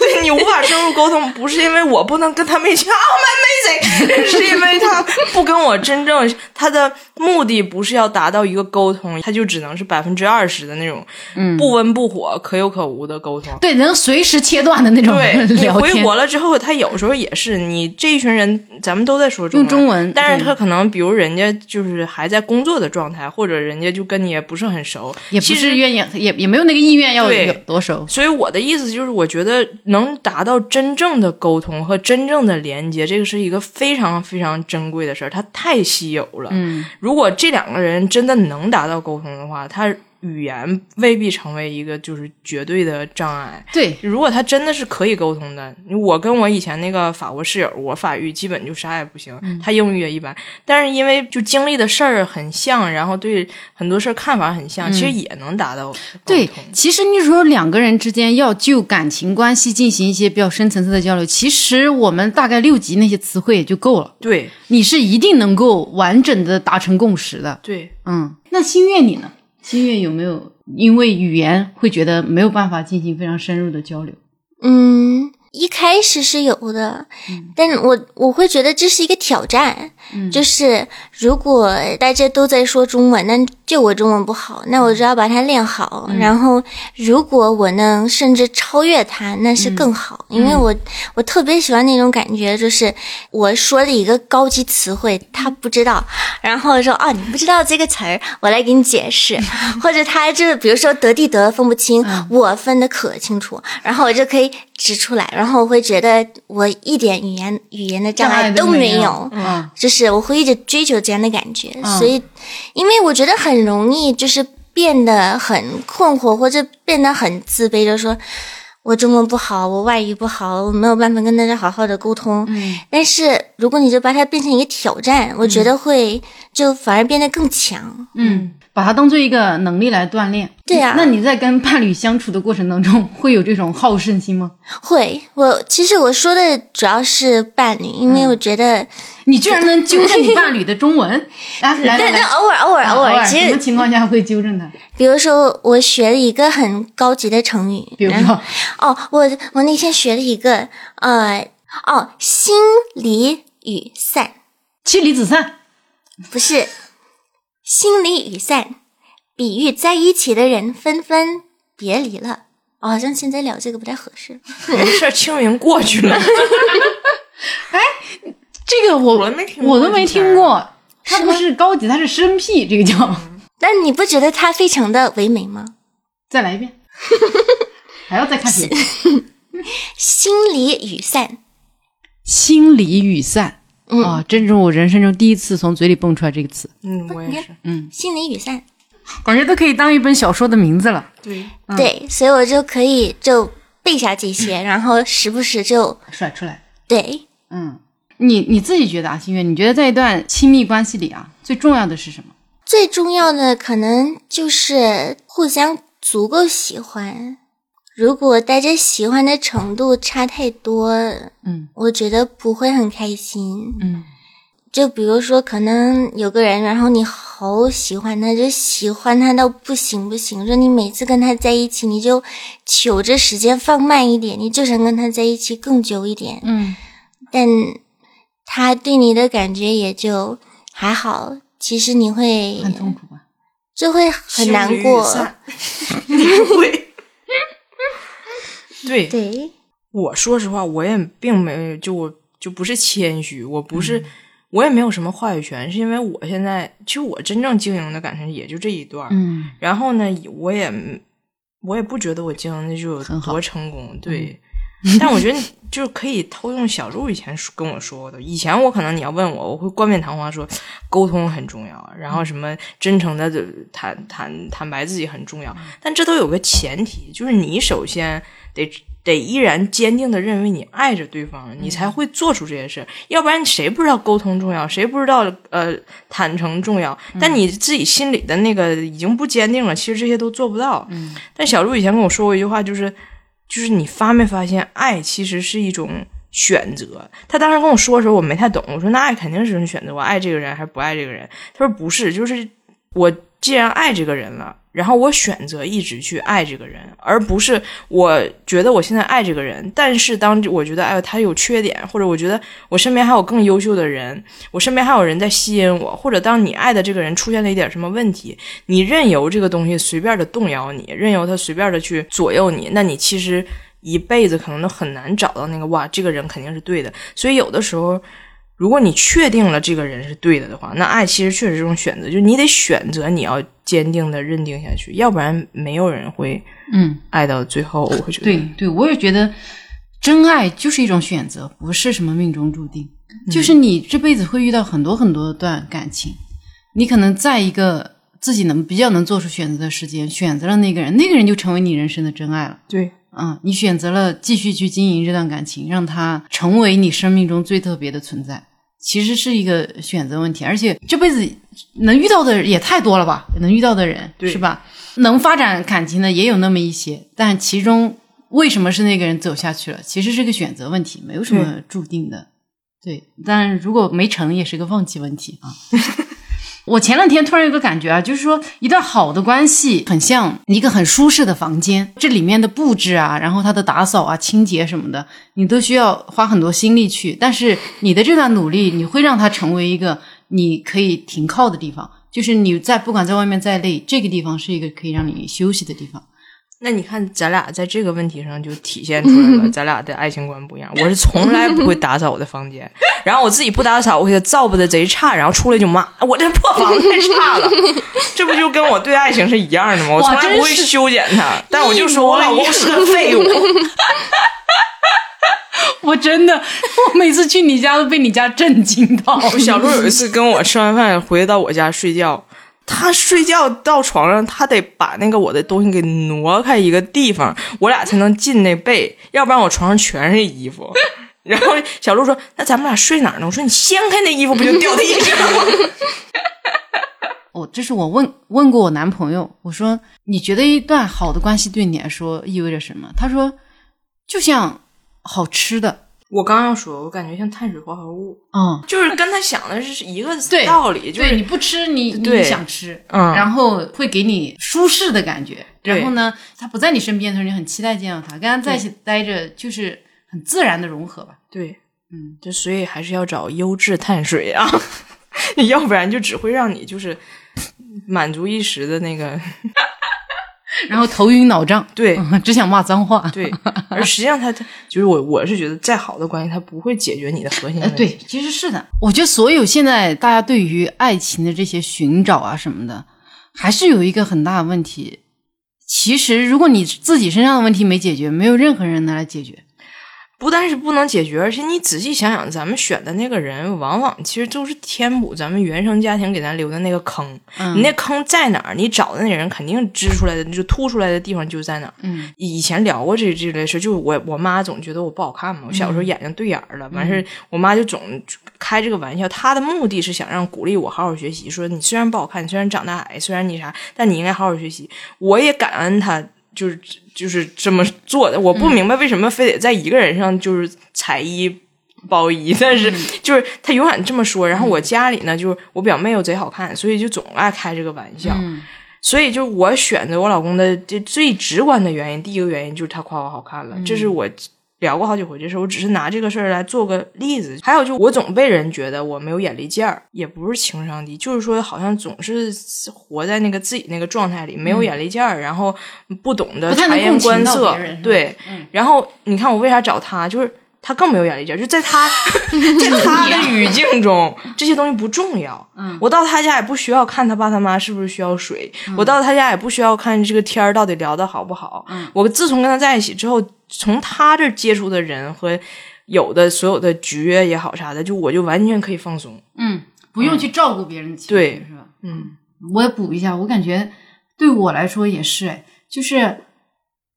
[LAUGHS] 对你无法深入沟通，不是因为我不能跟他们一起啊，my amazing，是因为他不跟我真正他的目的不是要达到一个沟通，他就只能是百分之二十的那种，嗯不温不火、可有可无的沟通。对，能随时切断的那种对你。回国了之后，他有时候也是你这一群人，咱们都在说中用中文但是他可能比如人家就是还在工作的状态，或者人家就跟你也不是很熟，也不其实是愿意，也也没有那个意愿要有多熟。所以我的意思就是，我觉得能达到真正的沟通和真正的连接，这个是一个非常非常珍贵的事儿，它太稀有了。嗯，如果这两个人真的能达到沟通的话，他语言未必成为一个就是绝对的障碍。对，如果他真的是可以沟通的，我跟我以前那个法国室友，我法语基本就啥也不行，嗯他英语也一般，但是因为就经历的事儿很像，然后对很多事儿看法很像，其实也能达到对，其实你说两个人之间要就感情关系进行一些比较深层次的交流，其实我们大概六级那些词汇也就够了，对你是一定能够完整的达成共识的。对。嗯，那心月你呢？心月有没有因为语言会觉得没有办法进行非常深入的交流？嗯，一开始是有的，但我我会觉得这是一个挑战，就是如果大家都在说中文，那就我中文不好，那我就要把它练好。然后，如果我能甚至超越它，那是更好，因为我我特别喜欢那种感觉，就是我说的一个高级词汇，他不知道，然后说哦，你不知道这个词儿，我来给你解释，[LAUGHS] 或者他就是比如说得地得分不清，我分的可清楚，然后我就可以指出来，然后我会觉得我一点语言语言的障碍都没有，嗯。就是我会一直追求这样的感觉，所以因为我觉得很容易就是变得很困惑或者变得很自卑，就说。我中文不好，我外语不好，我没有办法跟大家好好的沟通。嗯，但是如果你就把它变成一个挑战，我觉得会就反而变得更强。嗯，把它当做一个能力来锻炼。对啊那你在跟伴侣相处的过程当中，会有这种好胜心吗？会，我其实我说的主要是伴侣，因为我觉得，你居然能纠正你伴侣的中文？[LAUGHS] 来来来但但来，偶尔偶尔啊偶尔，其什么情况下会纠正他？比如说我学了一个很高级的成语，比如说，哦，我我那天学了一个呃哦，心离雨散，妻离子散。不是心离雨散，比喻在一起的人纷纷别离了。哦，好像现在聊这个不太合适。[LAUGHS] 没事儿，清明过去了，[LAUGHS] 哎这个我我没听过我都没听过。它不是高级，它是生僻，这个叫。但你不觉得它非常的唯美吗？再来一遍，[LAUGHS] 还要再看谁？心离雨散，心离雨散嗯啊，这是我人生中第一次从嘴里蹦出来这个词，嗯，我也是，嗯心离雨散。感觉都可以当一本小说的名字了。对，对，所以我就可以就背下这些，[LAUGHS] 然后时不时就甩出来。对。嗯，你你自己觉得啊，心月，你觉得在一段亲密关系里啊，最重要的是什么？最重要的可能就是互相足够喜欢。如果大家喜欢的程度差太多，嗯我觉得不会很开心。嗯就比如说，可能有个人，然后你好喜欢他，就喜欢他到不行不行，说你每次跟他在一起，你就求着时间放慢一点，你就想跟他在一起更久一点。嗯但他对你的感觉也就还好，其实你会很痛苦吧？就会很难过。你会。[LAUGHS] 对，对，我说实话，我也并没有，就我就不是谦虚，我不是，我也没有什么话语权，是因为我现在其实我真正经营的感情也就这一段，嗯然后呢，我也我也不觉得我经营的就有多成功，对。[LAUGHS] 但我觉得就是可以偷用小鹿以前跟我说的，以前我可能你要问我，我会冠冕堂皇说沟通很重要，然后什么真诚的坦坦坦白自己很重要，但这都有个前提，就是你首先得得依然坚定的认为你爱着对方，你才会做出这些事儿。要不然谁不知道沟通重要，谁不知道呃坦诚重要？但你自己心里的那个已经不坚定了，其实这些都做不到。嗯但小鹿以前跟我说过一句话，就是就是你发没发现，爱其实是一种选择。他当时跟我说的时候，我没太懂。我说那爱肯定是种选择，我爱这个人还是不爱这个人？他说不是，就是我既然爱这个人了，然后我选择一直去爱这个人，而不是我觉得我现在爱这个人，但是当我觉得哎他有缺点，或者我觉得我身边还有更优秀的人，我身边还有人在吸引我，或者当你爱的这个人出现了一点什么问题，你任由这个东西随便的动摇你，任由他随便的去左右你，那你其实一辈子可能都很难找到那个哇，这个人肯定是对的。所以有的时候，如果你确定了这个人是对的的话，那爱其实确实是一种选择，就是你得选择你要坚定的认定下去，要不然没有人会嗯，爱到最后。我会觉得，对对，我也觉得真爱就是一种选择，不是什么命中注定。就是你这辈子会遇到很多很多段感情，你可能在一个自己能比较能做出选择的时间，选择了那个人，那个人就成为你人生的真爱了。对嗯，你选择了继续去经营这段感情，让它成为你生命中最特别的存在，其实是一个选择问题。而且这辈子能遇到的也太多了吧，能遇到的人是吧？能发展感情的也有那么一些，但其中为什么是那个人走下去了？其实是个选择问题，没有什么注定的。对，但如果没成，也是个放弃问题啊。[LAUGHS] 我前两天突然有个感觉啊，就是说一段好的关系很像一个很舒适的房间，这里面的布置啊，然后它的打扫啊、清洁什么的，你都需要花很多心力去。但是你的这段努力，你会让它成为一个你可以停靠的地方，就是你在不管在外面再累，这个地方是一个可以让你休息的地方。那你看，咱俩在这个问题上就体现出来了，[LAUGHS] 咱俩的爱情观不一样。我是从来不会打扫我的房间，然后我自己不打扫，我给他造不的贼差，然后出来就骂我这破房子太差了。[LAUGHS] 这不就跟我对爱情是一样的吗？我从来不会修剪它，但我就说我老公是个废物。[LAUGHS] 我真的，我每次去你家都被你家震惊到。小鹿有一次跟我吃完饭回到我家睡觉，他睡觉到床上，他得把那个我的东西给挪开一个地方，我俩才能进那被，要不然我床上全是衣服。[LAUGHS] 然后小鹿说：“那咱们俩睡哪儿呢？”我说：“你掀开那衣服，不就掉地上了吗 [LAUGHS] 哦，这是我问问过我男朋友，我说你觉得一段好的关系对你来说意味着什么？他说就像好吃的，？”我刚要说，我感觉像碳水化合物，嗯，就是跟他想的是一个道理，就是对你不吃你你想吃，嗯然后会给你舒适的感觉，然后呢，他不在你身边的时候，你很期待见到他，跟他在一起待着就是很自然的融合吧。对，嗯，就所以还是要找优质碳水啊，[LAUGHS] 要不然就只会让你就是满足一时的那个 [LAUGHS] 然后头晕脑胀，[LAUGHS] 对嗯只想骂脏话。对，[LAUGHS] 而实际上他他就是我我是觉得再好的关系，他不会解决你的核心呃，问题。对，其实是的。我觉得所有现在大家对于爱情的这些寻找啊什么的，还是有一个很大的问题。其实，如果你自己身上的问题没解决，没有任何人能来解决。不但是不能解决，而且你仔细想想，咱们选的那个人，往往其实都是填补咱们原生家庭给咱留的那个坑。嗯你那坑在哪儿？你找的那人肯定支出来的，就凸出来的地方就在哪儿。嗯以前聊过这这类事，就是我我妈总觉得我不好看嘛，我小时嗯候眼睛对眼儿了，完事儿我妈就总开这个玩笑，她的目的是想让鼓励我好好学习，说你虽然不好看，你虽然长得矮，虽然你啥，但你应该好好学习。我也感恩她，就是就是这么做的。我不明白为什么非得在一个人上就是踩一。包衣，但是就是他永远这么说。然后我家里呢，就是我表妹又贼好看，所以就总爱开这个玩笑。嗯所以，就我选择我老公的这最直观的原因，第一个原因就是他夸我好看了，这是我聊过好几回这事儿，我只是拿这个事儿来做个例子。还有，就我总被人觉得我没有眼力见儿，也不是情商低，就是说好像总是活在那个自己那个状态里，没有眼力见儿，然后不懂得察言观色对。嗯然后你看我为啥找他，就是他更没有眼力见儿，就在他 [LAUGHS] 在他的语境中，这些东西不重要。嗯我到他家也不需要看他爸他妈是不是需要水，我到他家也不需要看这个天儿到底聊得好不好。嗯我自从跟他在一起之后，从他这儿接触的人和有的所有的局也好啥的，就我就完全可以放松。嗯，不用去照顾别人的情绪，对是吧？嗯我也补一下，我感觉对我来说也是，哎，就是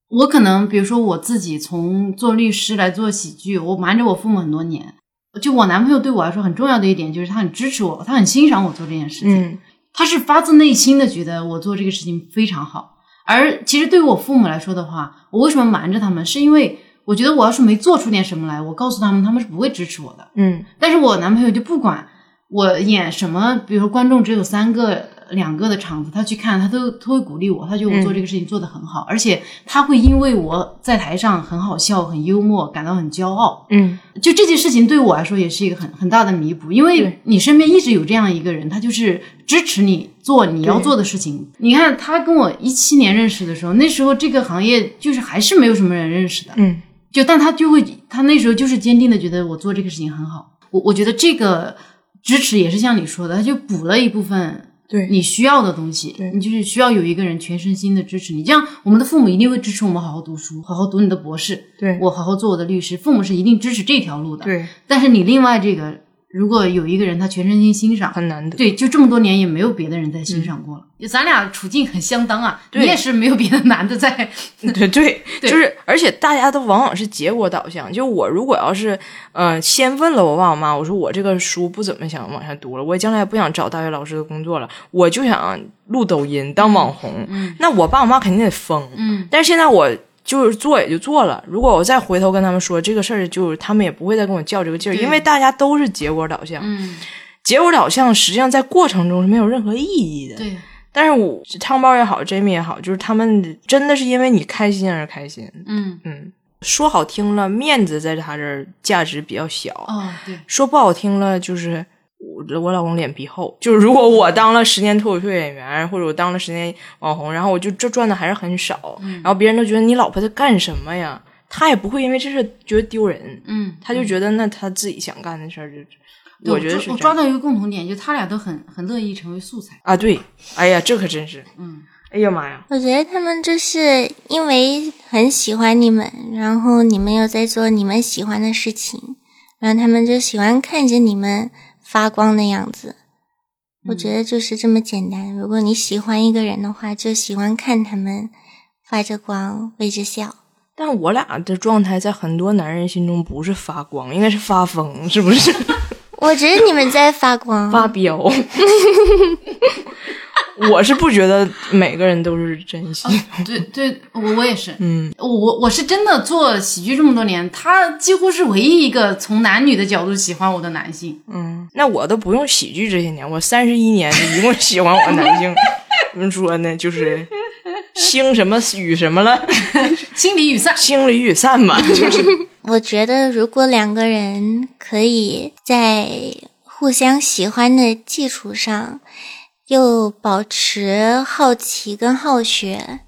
我可能比如说我自己从做律师来做喜剧，我瞒着我父母很多年。就我男朋友对我来说很重要的一点就是他很支持我，他很欣赏我做这件事情，嗯他是发自内心的觉得我做这个事情非常好。而其实对于我父母来说的话，我为什么瞒着他们，是因为我觉得我要是没做出点什么来，我告诉他们，他们是不会支持我的。嗯但是我男朋友就不管我演什么，比如说观众只有三个、两个的场子，他去看，他都他会鼓励我，他觉得我做这个事情做得很好，而且他会因为我在台上很好笑、很幽默，感到很骄傲。嗯就这件事情对我来说也是一个很很大的弥补，因为你身边一直有这样一个人，他就是支持你做你要做的事情。你看他跟我一七年认识的时候，那时候这个行业就是还是没有什么人认识的，嗯就但他就会，他那时候就是坚定的觉得我做这个事情很好。我我觉得这个支持也是像你说的，他就补了一部分对你需要的东西，对你就是需要有一个人全身心的支持你。这样，我们的父母一定会支持我们好好读书，好好读你的博士，对我好好做我的律师。父母是一定支持这条路的。对，但是你另外这个，如果有一个人他全身心欣赏，很难得。对，就这么多年也没有别的人在欣赏过了。就咱俩处境很相当啊，对你也是没有别的男的在。[LAUGHS] 对 [LAUGHS] 对，就是，而且大家都往往是结果导向。就我如果要是，呃，先问了我爸我妈，我说我这个书不怎么想往下读了，我将来也不想找大学老师的工作了，我就想录抖音当网红。那我爸我妈肯定得疯。嗯，但是现在我就是做也就做了。如果我再回头跟他们说这个事儿，就是他们也不会再跟我较这个劲儿，因为大家都是结果导向。嗯，结果导向实际上在过程中是没有任何意义的。对，但是我汤包也好，Jamie 也好，就是他们真的是因为你开心而开心。嗯，嗯，说好听了，面子在他这儿价值比较小；哦，对，说不好听了，就是我我老公脸皮厚。就是如果我当了十年脱口秀演员，或者我当了十年网红，然后我就这赚的还是很少，然后别人都觉得你老婆在干什么呀？他也不会因为这事觉得丢人，嗯，他就觉得那他自己想干的事儿就，对我觉得是我抓到一个共同点，就他俩都很很乐意成为素材。啊。对，哎呀，这可真是，嗯，哎呀妈呀，我觉得他们就是因为很喜欢你们，然后你们又在做你们喜欢的事情，然后他们就喜欢看着你们发光的样子。我觉得就是这么简单。如果你喜欢一个人的话，就喜欢看他们发着光，微着笑。但我俩的状态在很多男人心中不是发光，应该是发疯，是不是？[LAUGHS] 我觉得你们在发光。发飙。[LAUGHS] 我是不觉得每个人都是真心。对对，我我也是，嗯，我我我是真的做喜剧这么多年，他几乎是唯一一个从男女的角度喜欢我的男性。嗯，那我都不用喜剧这些年，我三十一年一共喜欢我男性，[LAUGHS] 怎么说呢？就是星什么雨什么了，[LAUGHS] 心理雨散，星离雨散嘛，就是我觉得，如果两个人可以在互相喜欢的基础上，又保持好奇跟好学，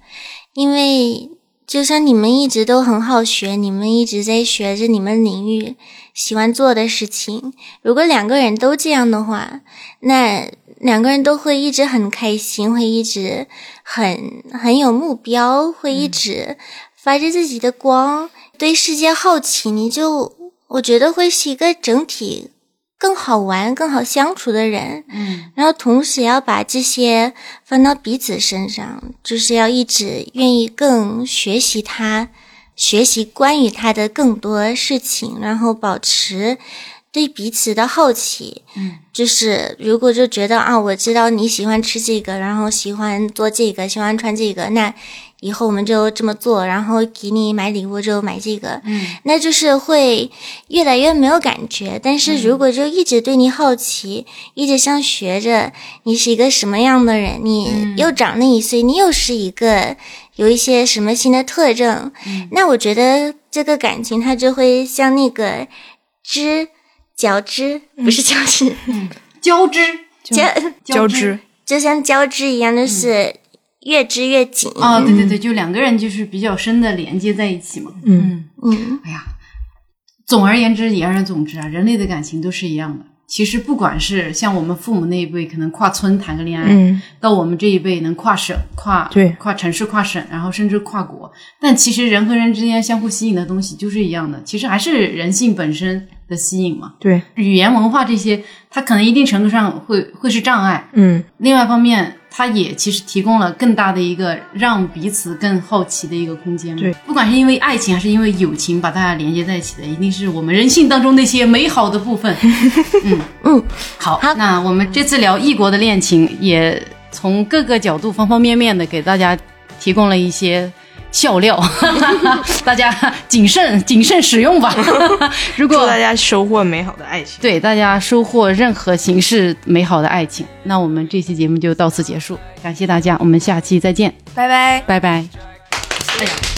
因为就像你们一直都很好学，你们一直在学着你们领域喜欢做的事情。如果两个人都这样的话，那两个人都会一直很开心，会一直很很有目标，会一直发着自己的光，对世界好奇，你就我觉得会是一个整体更好玩、更好相处的人。嗯然后同时要把这些放到彼此身上，就是要一直愿意更学习他，学习关于他的更多事情，然后保持对彼此的好奇。嗯，就是如果就觉得啊，我知道你喜欢吃这个，然后喜欢做这个，喜欢穿这个，那以后我们就这么做，然后给你买礼物就买这个。嗯。那就是会越来越没有感觉。但是如果就一直对你好奇，一直想学着你是一个什么样的人，你又长那一岁，你又是一个有一些什么新的特征，那我觉得这个感情它就会像那个枝交织，不是交织，交织。[LAUGHS] 交交织。[LAUGHS] 就像交织一样，就是越织越紧。哦、对对对，就两个人就是比较深的连接在一起嘛。嗯嗯，哎呀，总而言之，言而总之啊，人类的感情都是一样的。其实不管是像我们父母那一辈，可能跨村谈个恋爱，嗯到我们这一辈能跨省、跨对跨城市、跨省，然后甚至跨国。但其实人和人之间相互吸引的东西就是一样的，其实还是人性本身的吸引嘛。对，语言文化这些，它可能一定程度上会会是障碍。嗯另外一方面，它也其实提供了更大的一个让彼此更好奇的一个空间。对，不管是因为爱情还是因为友情把大家连接在一起的，一定是我们人性当中那些美好的部分。[LAUGHS] 嗯嗯，好那我们这次聊异国的恋情，也从各个角度、方方面面的给大家提供了一些。笑料，[LAUGHS] 大家谨慎谨慎使用吧。[LAUGHS] 如果祝大家收获美好的爱情。对大家收获任何形式美好的爱情，那我们这期节目就到此结束，感谢大家，我们下期再见，拜拜。拜拜。always